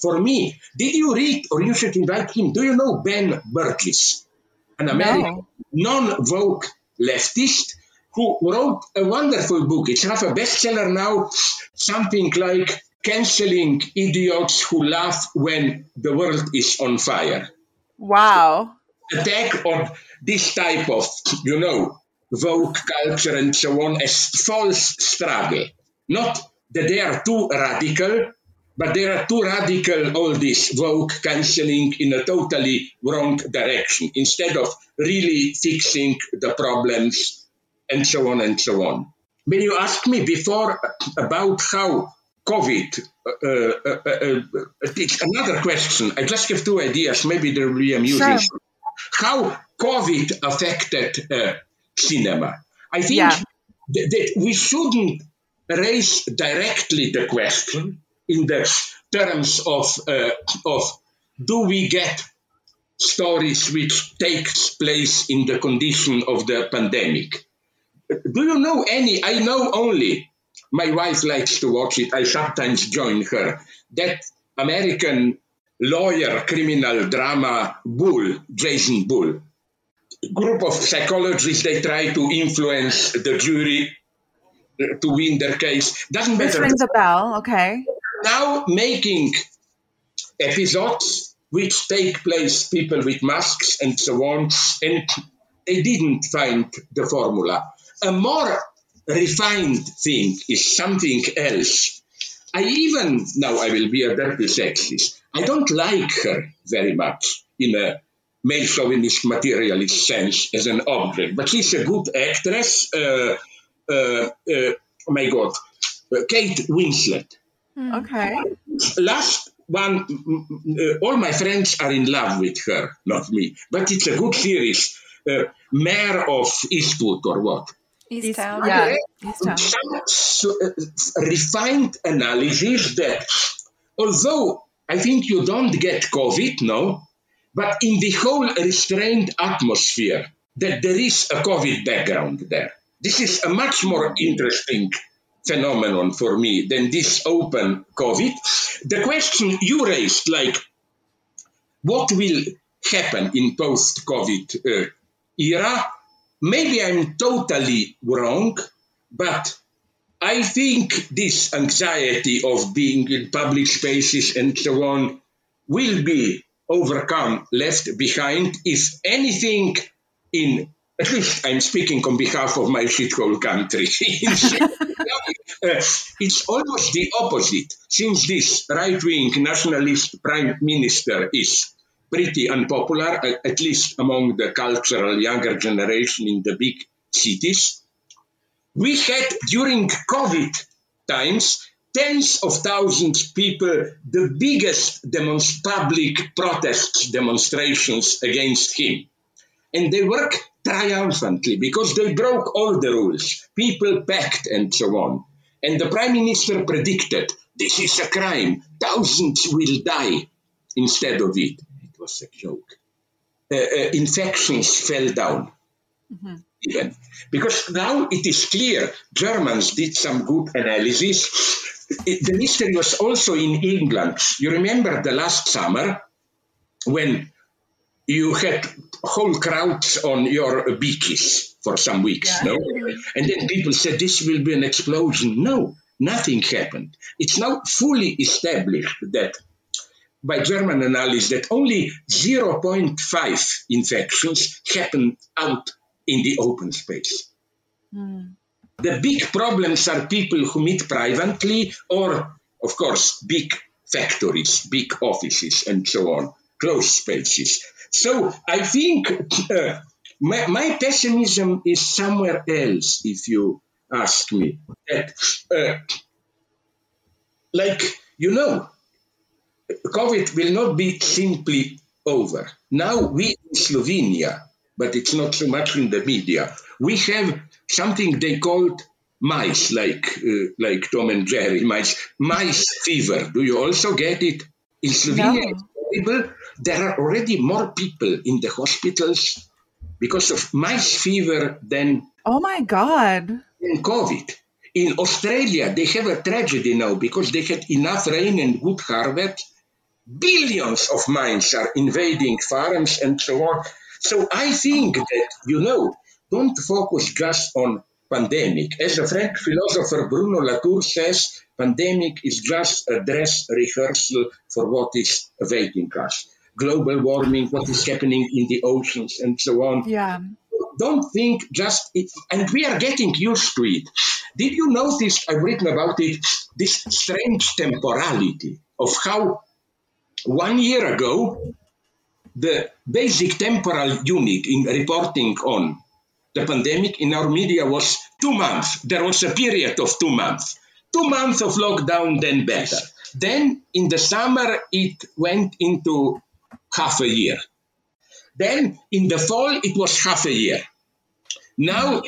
for me, did you read or you should invite him? Do you know Ben Burgis, an American no. non-woke leftist who wrote a wonderful book. It's half a bestseller now, something like canceling idiots who laugh when the world is on fire. Wow. Attack on this type of, you know, woke culture and so on as false struggle. Not that they are too radical, but they are too radical, all this woke canceling in a totally wrong direction, instead of really fixing the problems and so on and so on. When you asked me before about how COVID, uh, uh, uh, it's another question. I just give two ideas. Maybe they'll be amusing. Sure. How COVID affected cinema? I think yeah. th- that we shouldn't raise directly the question in the terms of uh, of do we get stories which takes place in the condition of the pandemic. Do you know any? I know only my wife likes to watch it. I sometimes join her. That American lawyer criminal drama Bull, Jason Bull. Group of psychologists, they try to influence the jury to win their case. Doesn't matter. this rings a bell, okay. Now making episodes which take place people with masks and so on, and they didn't find the formula. A more refined thing is something else. I even, now I will be a dirty sexist, I don't like her very much in a male chauvinist materialist sense as an object, but she's a good actress. Uh, uh, uh, oh my God, uh, Kate Winslet. Hmm. Okay. Last one, uh, all my friends are in love with her, not me, but it's a good series. Uh, Mare of Eastwood or what? Easttown. Yeah, Easttown. Some uh, refined analysis that although I think you don't get COVID, no, but in the whole restrained atmosphere, that there is a COVID background there. This is a much more interesting phenomenon for me than this open COVID. The question you raised, like, what will happen in post COVID uh, era? Maybe I'm totally wrong, but I think this anxiety of being in public spaces and so on will be overcome, left behind, if anything, in at least I'm speaking on behalf of my shithole country. uh, it's almost the opposite, since this right wing nationalist prime minister is pretty unpopular, uh, at least among the cultural younger generation in the big cities. We had during COVID times tens of thousands of people, the biggest demonst- public protests, demonstrations against him. And they work triumphantly because they broke all the rules. People packed and so on. And the prime minister predicted this is a crime. Thousands will die instead of it. It was a joke. Uh, uh, infections fell down. Mm-hmm. Even because now it is clear Germans did some good analysis the mystery was also in England. You remember the last summer when you had whole crowds on your beaches for some weeks, yeah. no? And then people said this will be an explosion. No, nothing happened. It's now fully established that by German analysis that only 0.5 infections happen out in the open space. Mm. The big problems are people who meet privately or, of course, big factories, big offices, and so on, closed spaces. So I think uh, my, my, pessimism is somewhere else, if you ask me. That, uh, like, you know, COVID will not be simply over. Now we in Slovenia, but it's not so much in the media, we have something they called mice, like uh, like Tom and Jerry mice, mice fever. Do you also get it? In Slovenia, no. there are already more people in the hospitals because of mice fever than oh my god in COVID. In Australia, they have a tragedy now because they had enough rain and good harvest. Billions of mice are invading farms and so on. So I think that, you know, don't focus just on pandemic. As the French philosopher Bruno Latour says, pandemic is just a dress rehearsal for what is awaiting us. Global warming, what is happening in the oceans, and so on. Yeah. Don't think just it, and we are getting used to it. Did you notice? I've written about it. This strange temporality of how one year ago the basic temporal unit in reporting on the pandemic in our media was two months. There was a period of two months. Two months of lockdown, then better. Then in the summer, it went into half a year. Then in the fall, it was half a year. Now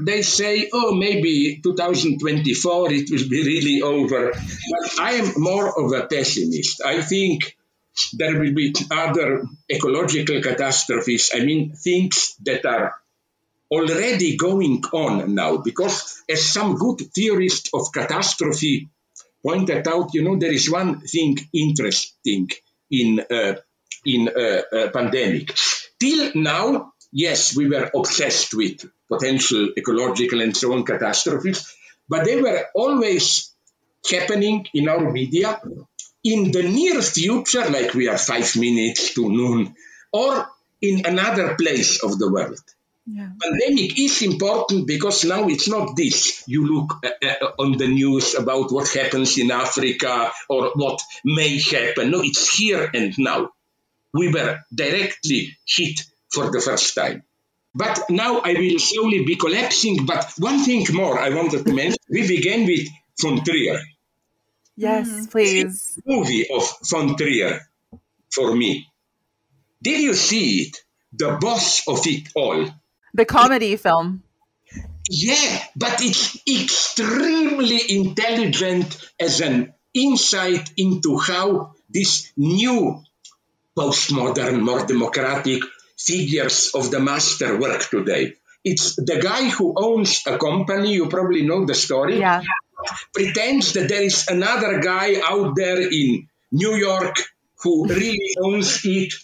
they say, oh, maybe 2024 it will be really over. But I am more of a pessimist. I think there will be other ecological catastrophes. I mean, things that are already going on now because as some good theorists of catastrophe pointed out, you know, there is one thing interesting in uh, in uh, uh, pandemic. Till now, yes, we were obsessed with potential ecological and so on catastrophes, but they were always happening in our media in the near future, like we are five minutes to noon, or in another place of the world. Yeah. Pandemic is important because now it's not this. You look uh, uh, on the news about what happens in Africa or what may happen. No, it's here and now. We were directly hit for the first time. But now I will slowly be collapsing. But one thing more I wanted to mention. We began with von Trier. Yes, mm-hmm. please. movie of von Trier for me. Did you see it? The boss of it all the comedy film. Yeah, but it's extremely intelligent as an insight into how this new postmodern, more democratic figures of the master work today. It's the guy who owns a company, you probably know the story. Yeah. pretends that there is another guy out there in New York who really owns it.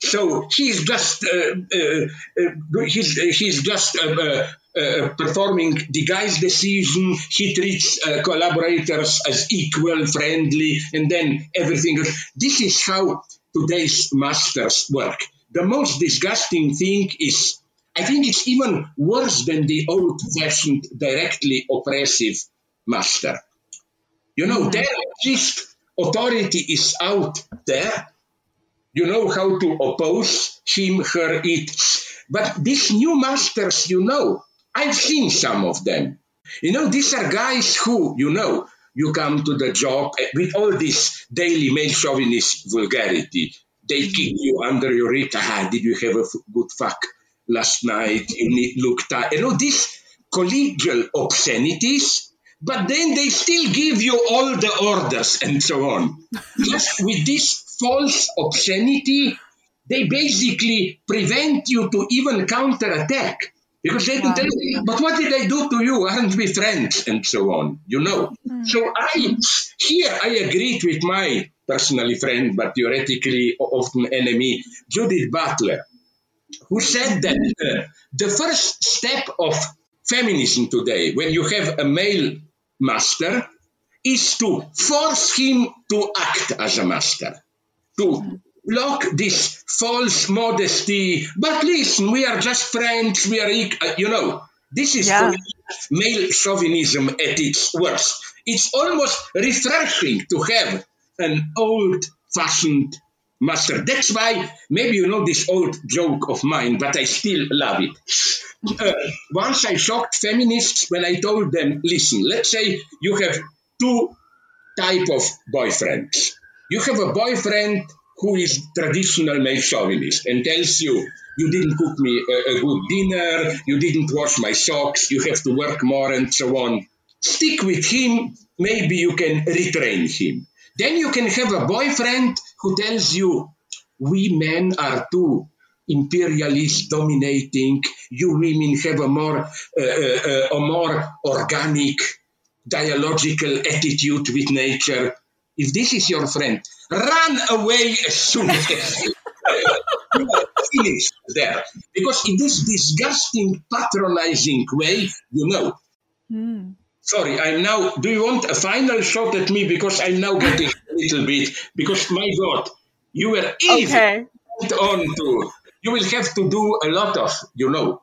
So he's just uh, uh, uh, he's, he's just uh, uh, uh, performing the guy's decision. He treats collaborators as equal, friendly, and then everything. This is how today's masters work. The most disgusting thing is, I think it's even worse than the old-fashioned, directly oppressive master. You know, mm-hmm. there least authority is out there you know how to oppose him, her, it. But these new masters, you know, I've seen some of them. You know, these are guys who, you know, you come to the job with all this daily male chauvinist vulgarity. They kick you under your rib. Ah, did you have a good fuck last night? You need, look tired. You know, these collegial obscenities, but then they still give you all the orders and so on. Just with this false obscenity, they basically prevent you to even counterattack. Because they wow. tell you, but what did I do to you? Aren't we friends? And so on, you know. Mm. So I, here I agreed with my personally friend, but theoretically often enemy, Judith Butler, who said that uh, the first step of feminism today, when you have a male master, is to force him to act as a master to block this false modesty. But listen, we are just friends. We are, uh, you know, this is yeah. male chauvinism at its worst. It's almost refreshing to have an old-fashioned master. That's why maybe you know this old joke of mine, but I still love it. Uh, once I shocked feminists when I told them, listen, let's say you have two type of boyfriends. You have a boyfriend who is traditional male chauvinist and tells you, you didn't cook me a, a, good dinner, you didn't wash my socks, you have to work more and so on. Stick with him, maybe you can retrain him. Then you can have a boyfriend who tells you, we men are too imperialist dominating, you women have a more, uh, uh, a more organic, dialogical attitude with nature. If this is your friend, run away as soon as you are finished there. Because in this disgusting, patronizing way, you know. Mm. Sorry, I'm now. Do you want a final shot at me? Because I'm now getting a little bit. Because my God, you were easy okay. on to. You will have to do a lot of, you know,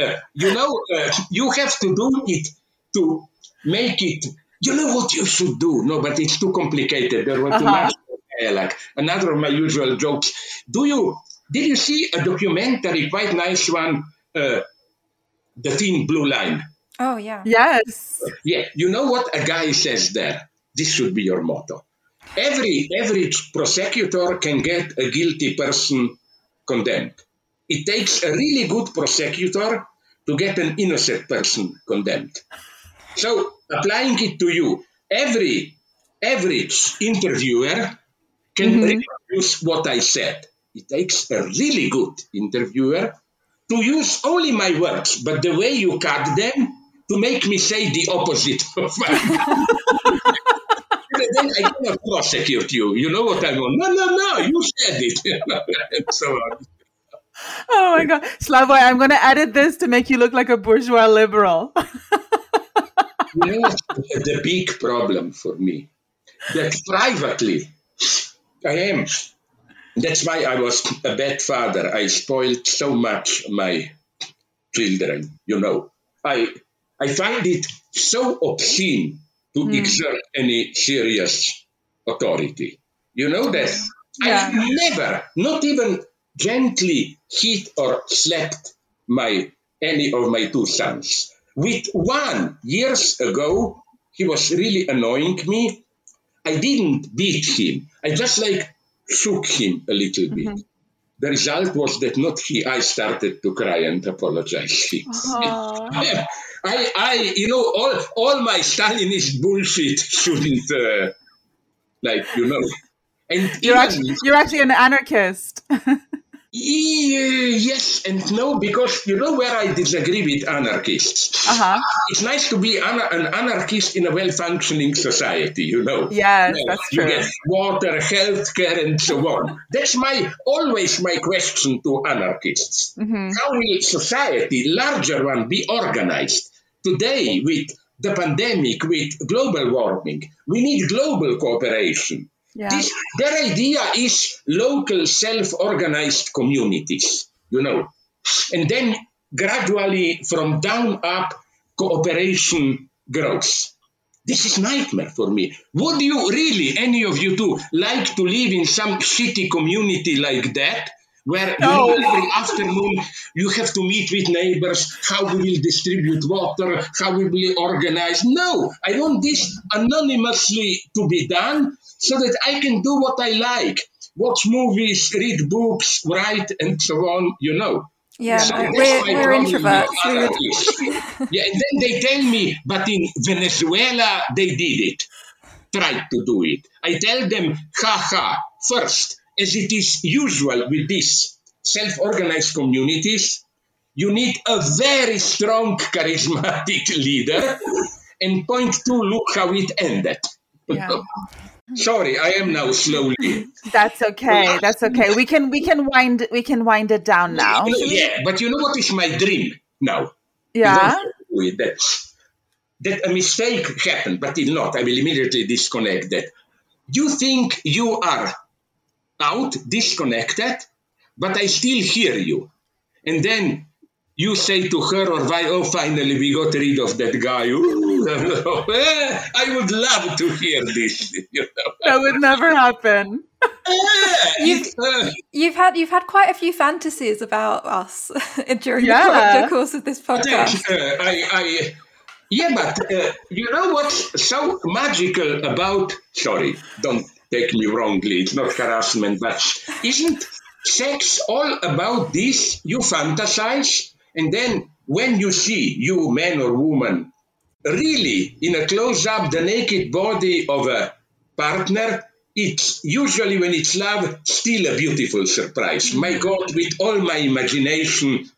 uh, you know, uh, you have to do it to make it you know what you should do? No, but it's too complicated. There were too uh-huh. much. Like another of my usual jokes. Do you did you see a documentary, quite nice one, uh, the Thin Blue Line? Oh yeah. Yes. Yeah. You know what a guy says there? This should be your motto. Every every prosecutor can get a guilty person condemned. It takes a really good prosecutor to get an innocent person condemned. So applying it to you, every average interviewer can mm-hmm. reproduce what I said. It takes a really good interviewer to use only my words, but the way you cut them to make me say the opposite of then I cannot prosecute you. You know what I mean? No, no, no, you said it. so on. Oh my God. Slavoj, I'm going to edit this to make you look like a bourgeois liberal you the big problem for me? That privately, I am. That's why I was a bad father. I spoiled so much my children, you know. I I find it so obscene to mm. exert any serious authority. You know that yeah. I never, not even gently hit or slapped my any of my two sons. With one years ago, he was really annoying me. I didn't beat him. I just like shook him a little bit. Mm-hmm. The result was that not he, I started to cry and apologize. I, I, you know, all, all my Stalinist bullshit shouldn't, uh, like, you know. And you're, actually, you're actually an anarchist. Yes and no, because you know where I disagree with anarchists. Uh-huh. It's nice to be an, an anarchist in a well-functioning society, you know. Yes, that's you true. get water, healthcare, and so on. That's my always my question to anarchists. Mm-hmm. How will society, larger one, be organized today with the pandemic, with global warming? We need global cooperation. Yeah. This, their idea is local self-organized communities, you know, and then gradually from down up cooperation grows. This is nightmare for me. Would you really, any of you two, like to live in some shitty community like that? Where No. you know, every afternoon you have to meet with neighbors, how we will distribute water, how we will organize. No, I want this anonymously to be done so that I can do what I like. Watch movies, read books, write, and so on, you know. Yeah, So we're, we're introverts. with We would, anarchists. yeah, and then they tell me, but in Venezuela they did it, tried to do it. I tell them, ha ha. First, as it is usual with these self-organized communities, you need a very strong, charismatic leader. And point two, look how it ended. Yeah. Sorry, I am now slowly. That's okay. That's okay. We can we can wind we can wind it down now. Yeah, but you know what is my dream now? Yeah. that. That a mistake happened, but it not. I will immediately disconnect that. You think you are out, disconnected, but I still hear you. And then you say to her or why, oh, finally we got rid of that guy. I would love to hear this. You know? That would never happen. You've- Uh, you've had you've had quite a few fantasies about us during Yeah. the, the course of this podcast. uh, I, I, yeah, but uh, you know what's so magical about? Sorry, don't take me wrongly. It's not harassment, but isn't sex all about this? You fantasize, and then when you see you man or woman really in a close up the naked body of a partner. It's usually when it's love, still a beautiful surprise. My God, with all my imagination,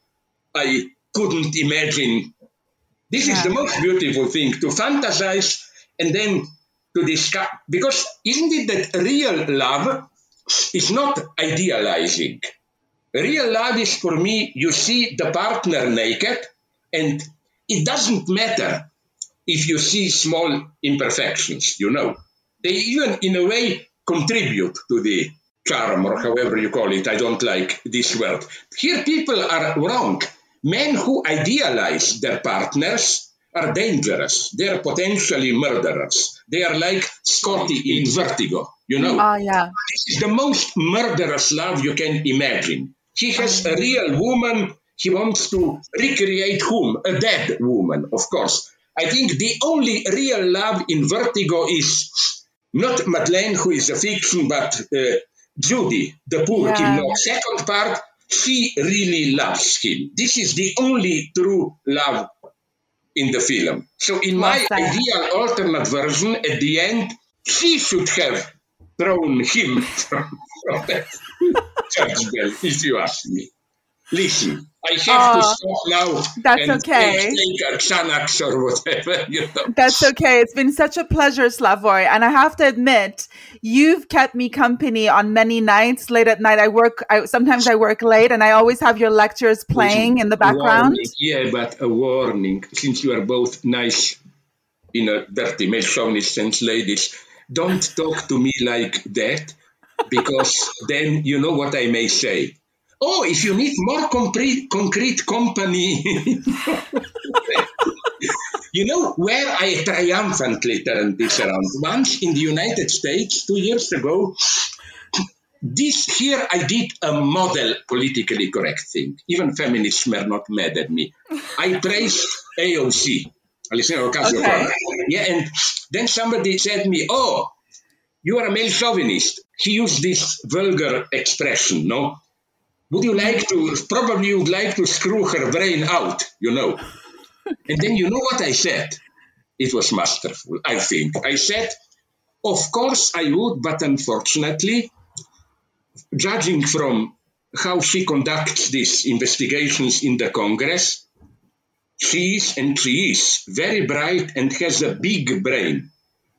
I couldn't imagine. This is the most beautiful thing to fantasize and then to discuss. Because isn't it that real love is not idealizing? Real love is for me, you see the partner naked, and it doesn't matter if you see small imperfections, you know. They even, in a way, contribute to the charm or however you call it. I don't like this word. Here, people are wrong. Men who idealize their partners are dangerous. They are potentially murderers. They are like Scotty in Vertigo, you know. Oh yeah. This is the most murderous love you can imagine. He has a real woman. He wants to recreate whom? A dead woman, of course. I think the only real love in Vertigo is not Madeleine, who is a fiction, but uh, Judy, the poor Yeah. Kim. Second part, she really loves him. This is the only true love in the film. So, in my ideal alternate version, at the end, she should have thrown him from, from church bell, if you ask me. Listen, I have to Oh, stop now. that's and okay. Take a Xanax or whatever, you know. That's okay. It's been such a pleasure, Slavoj. And I have to admit, you've kept me company on many nights. Late at night, I work. I, sometimes I work late, and I always have your lectures playing in the background. Warning. Yeah, but a warning, since you are both nice, in a dirty male chauvinist sense, ladies, don't talk to me like that, because then you know what I may say. Oh, if you need more concrete, concrete company, you know where I triumphantly turned this around. Once in the United States, two years ago, this here I did a model politically correct thing. Even feminists were not mad at me. I praised AOC, Ocasio Okay. Yeah, and then somebody said to me, "Oh, you are a male chauvinist." He used this vulgar expression, no? Would you like to? Probably you would like to screw her brain out, you know. And then you know what I said? It was masterful, I think. I said, "Of course I would, but unfortunately." judging from how she conducts these investigations in the Congress. She is, and she is very bright and has a big brain.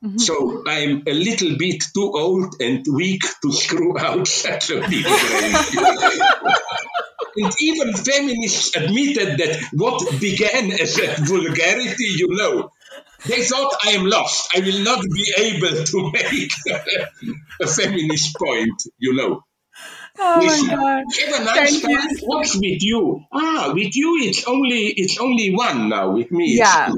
Mm-hmm. So I'm a little bit too old and weak to screw out such a big and even feminists admitted that what began as a vulgarity, you know, they thought I am lost. I will not be able to make a feminist point, you know. Oh Listen, my God! Have a nice Thank time. What's with you? Ah, with you, it's only it's only one now. With me, yeah,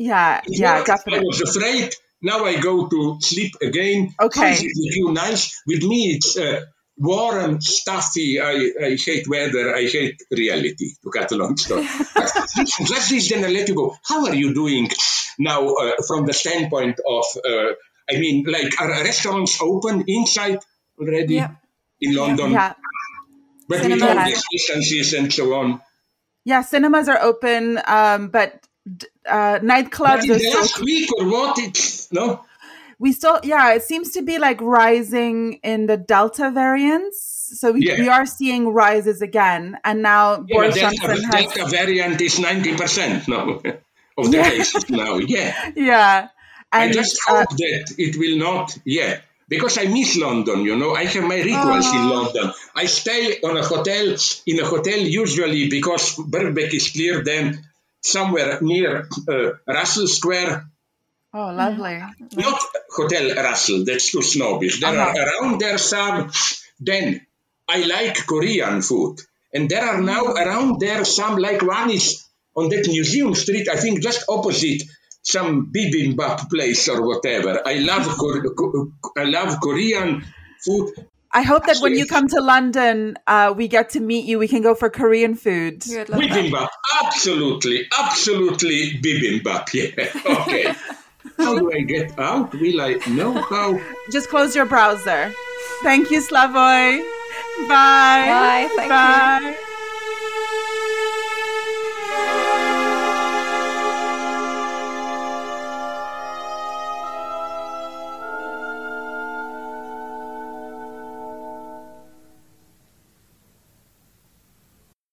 yeah, yeah, definitely. I was afraid. Now I go to sleep again. Okay. With you, nice. With me, it's uh, warm, stuffy. I, I hate weather. I hate reality. To cut a long story. Just this, then I let you go. How are you doing now uh, from the standpoint of? Uh, I mean, like, are restaurants open inside already? Yeah in London. Yeah. But Cinema. with all the distances and so on. Yeah, cinemas are open, um, but uh, nightclubs are week or what? It's no. We still, yeah, it seems to be like rising in the Delta variants. So we, yeah. we are seeing rises again, and now yeah, Boris Johnson has Delta variant is ninety percent now of the yeah. cases now. Yeah, yeah. And, I just uh, hope uh, that it will not. Yeah, because I miss London, you know. I have my rituals oh. in London. I stay on a hotel, in a hotel usually because Birkbeck is clear, then somewhere near uh, Russell Square. Oh, lovely. Not Hotel Russell, that's too snobbish. There uh-huh. are around there some, then I like Korean food. And there are now around there some, like one is on that museum street, I think just opposite some bibimbap place or whatever. I love I love Korean food. I hope that when you come to London, uh, we get to meet you. We can go for Korean food. Bibimbap, absolutely, absolutely bibimbap. Yeah, okay. how do I get out? Will I know how? Just close your browser. Thank you, Slavoj. Bye. Bye. Bye.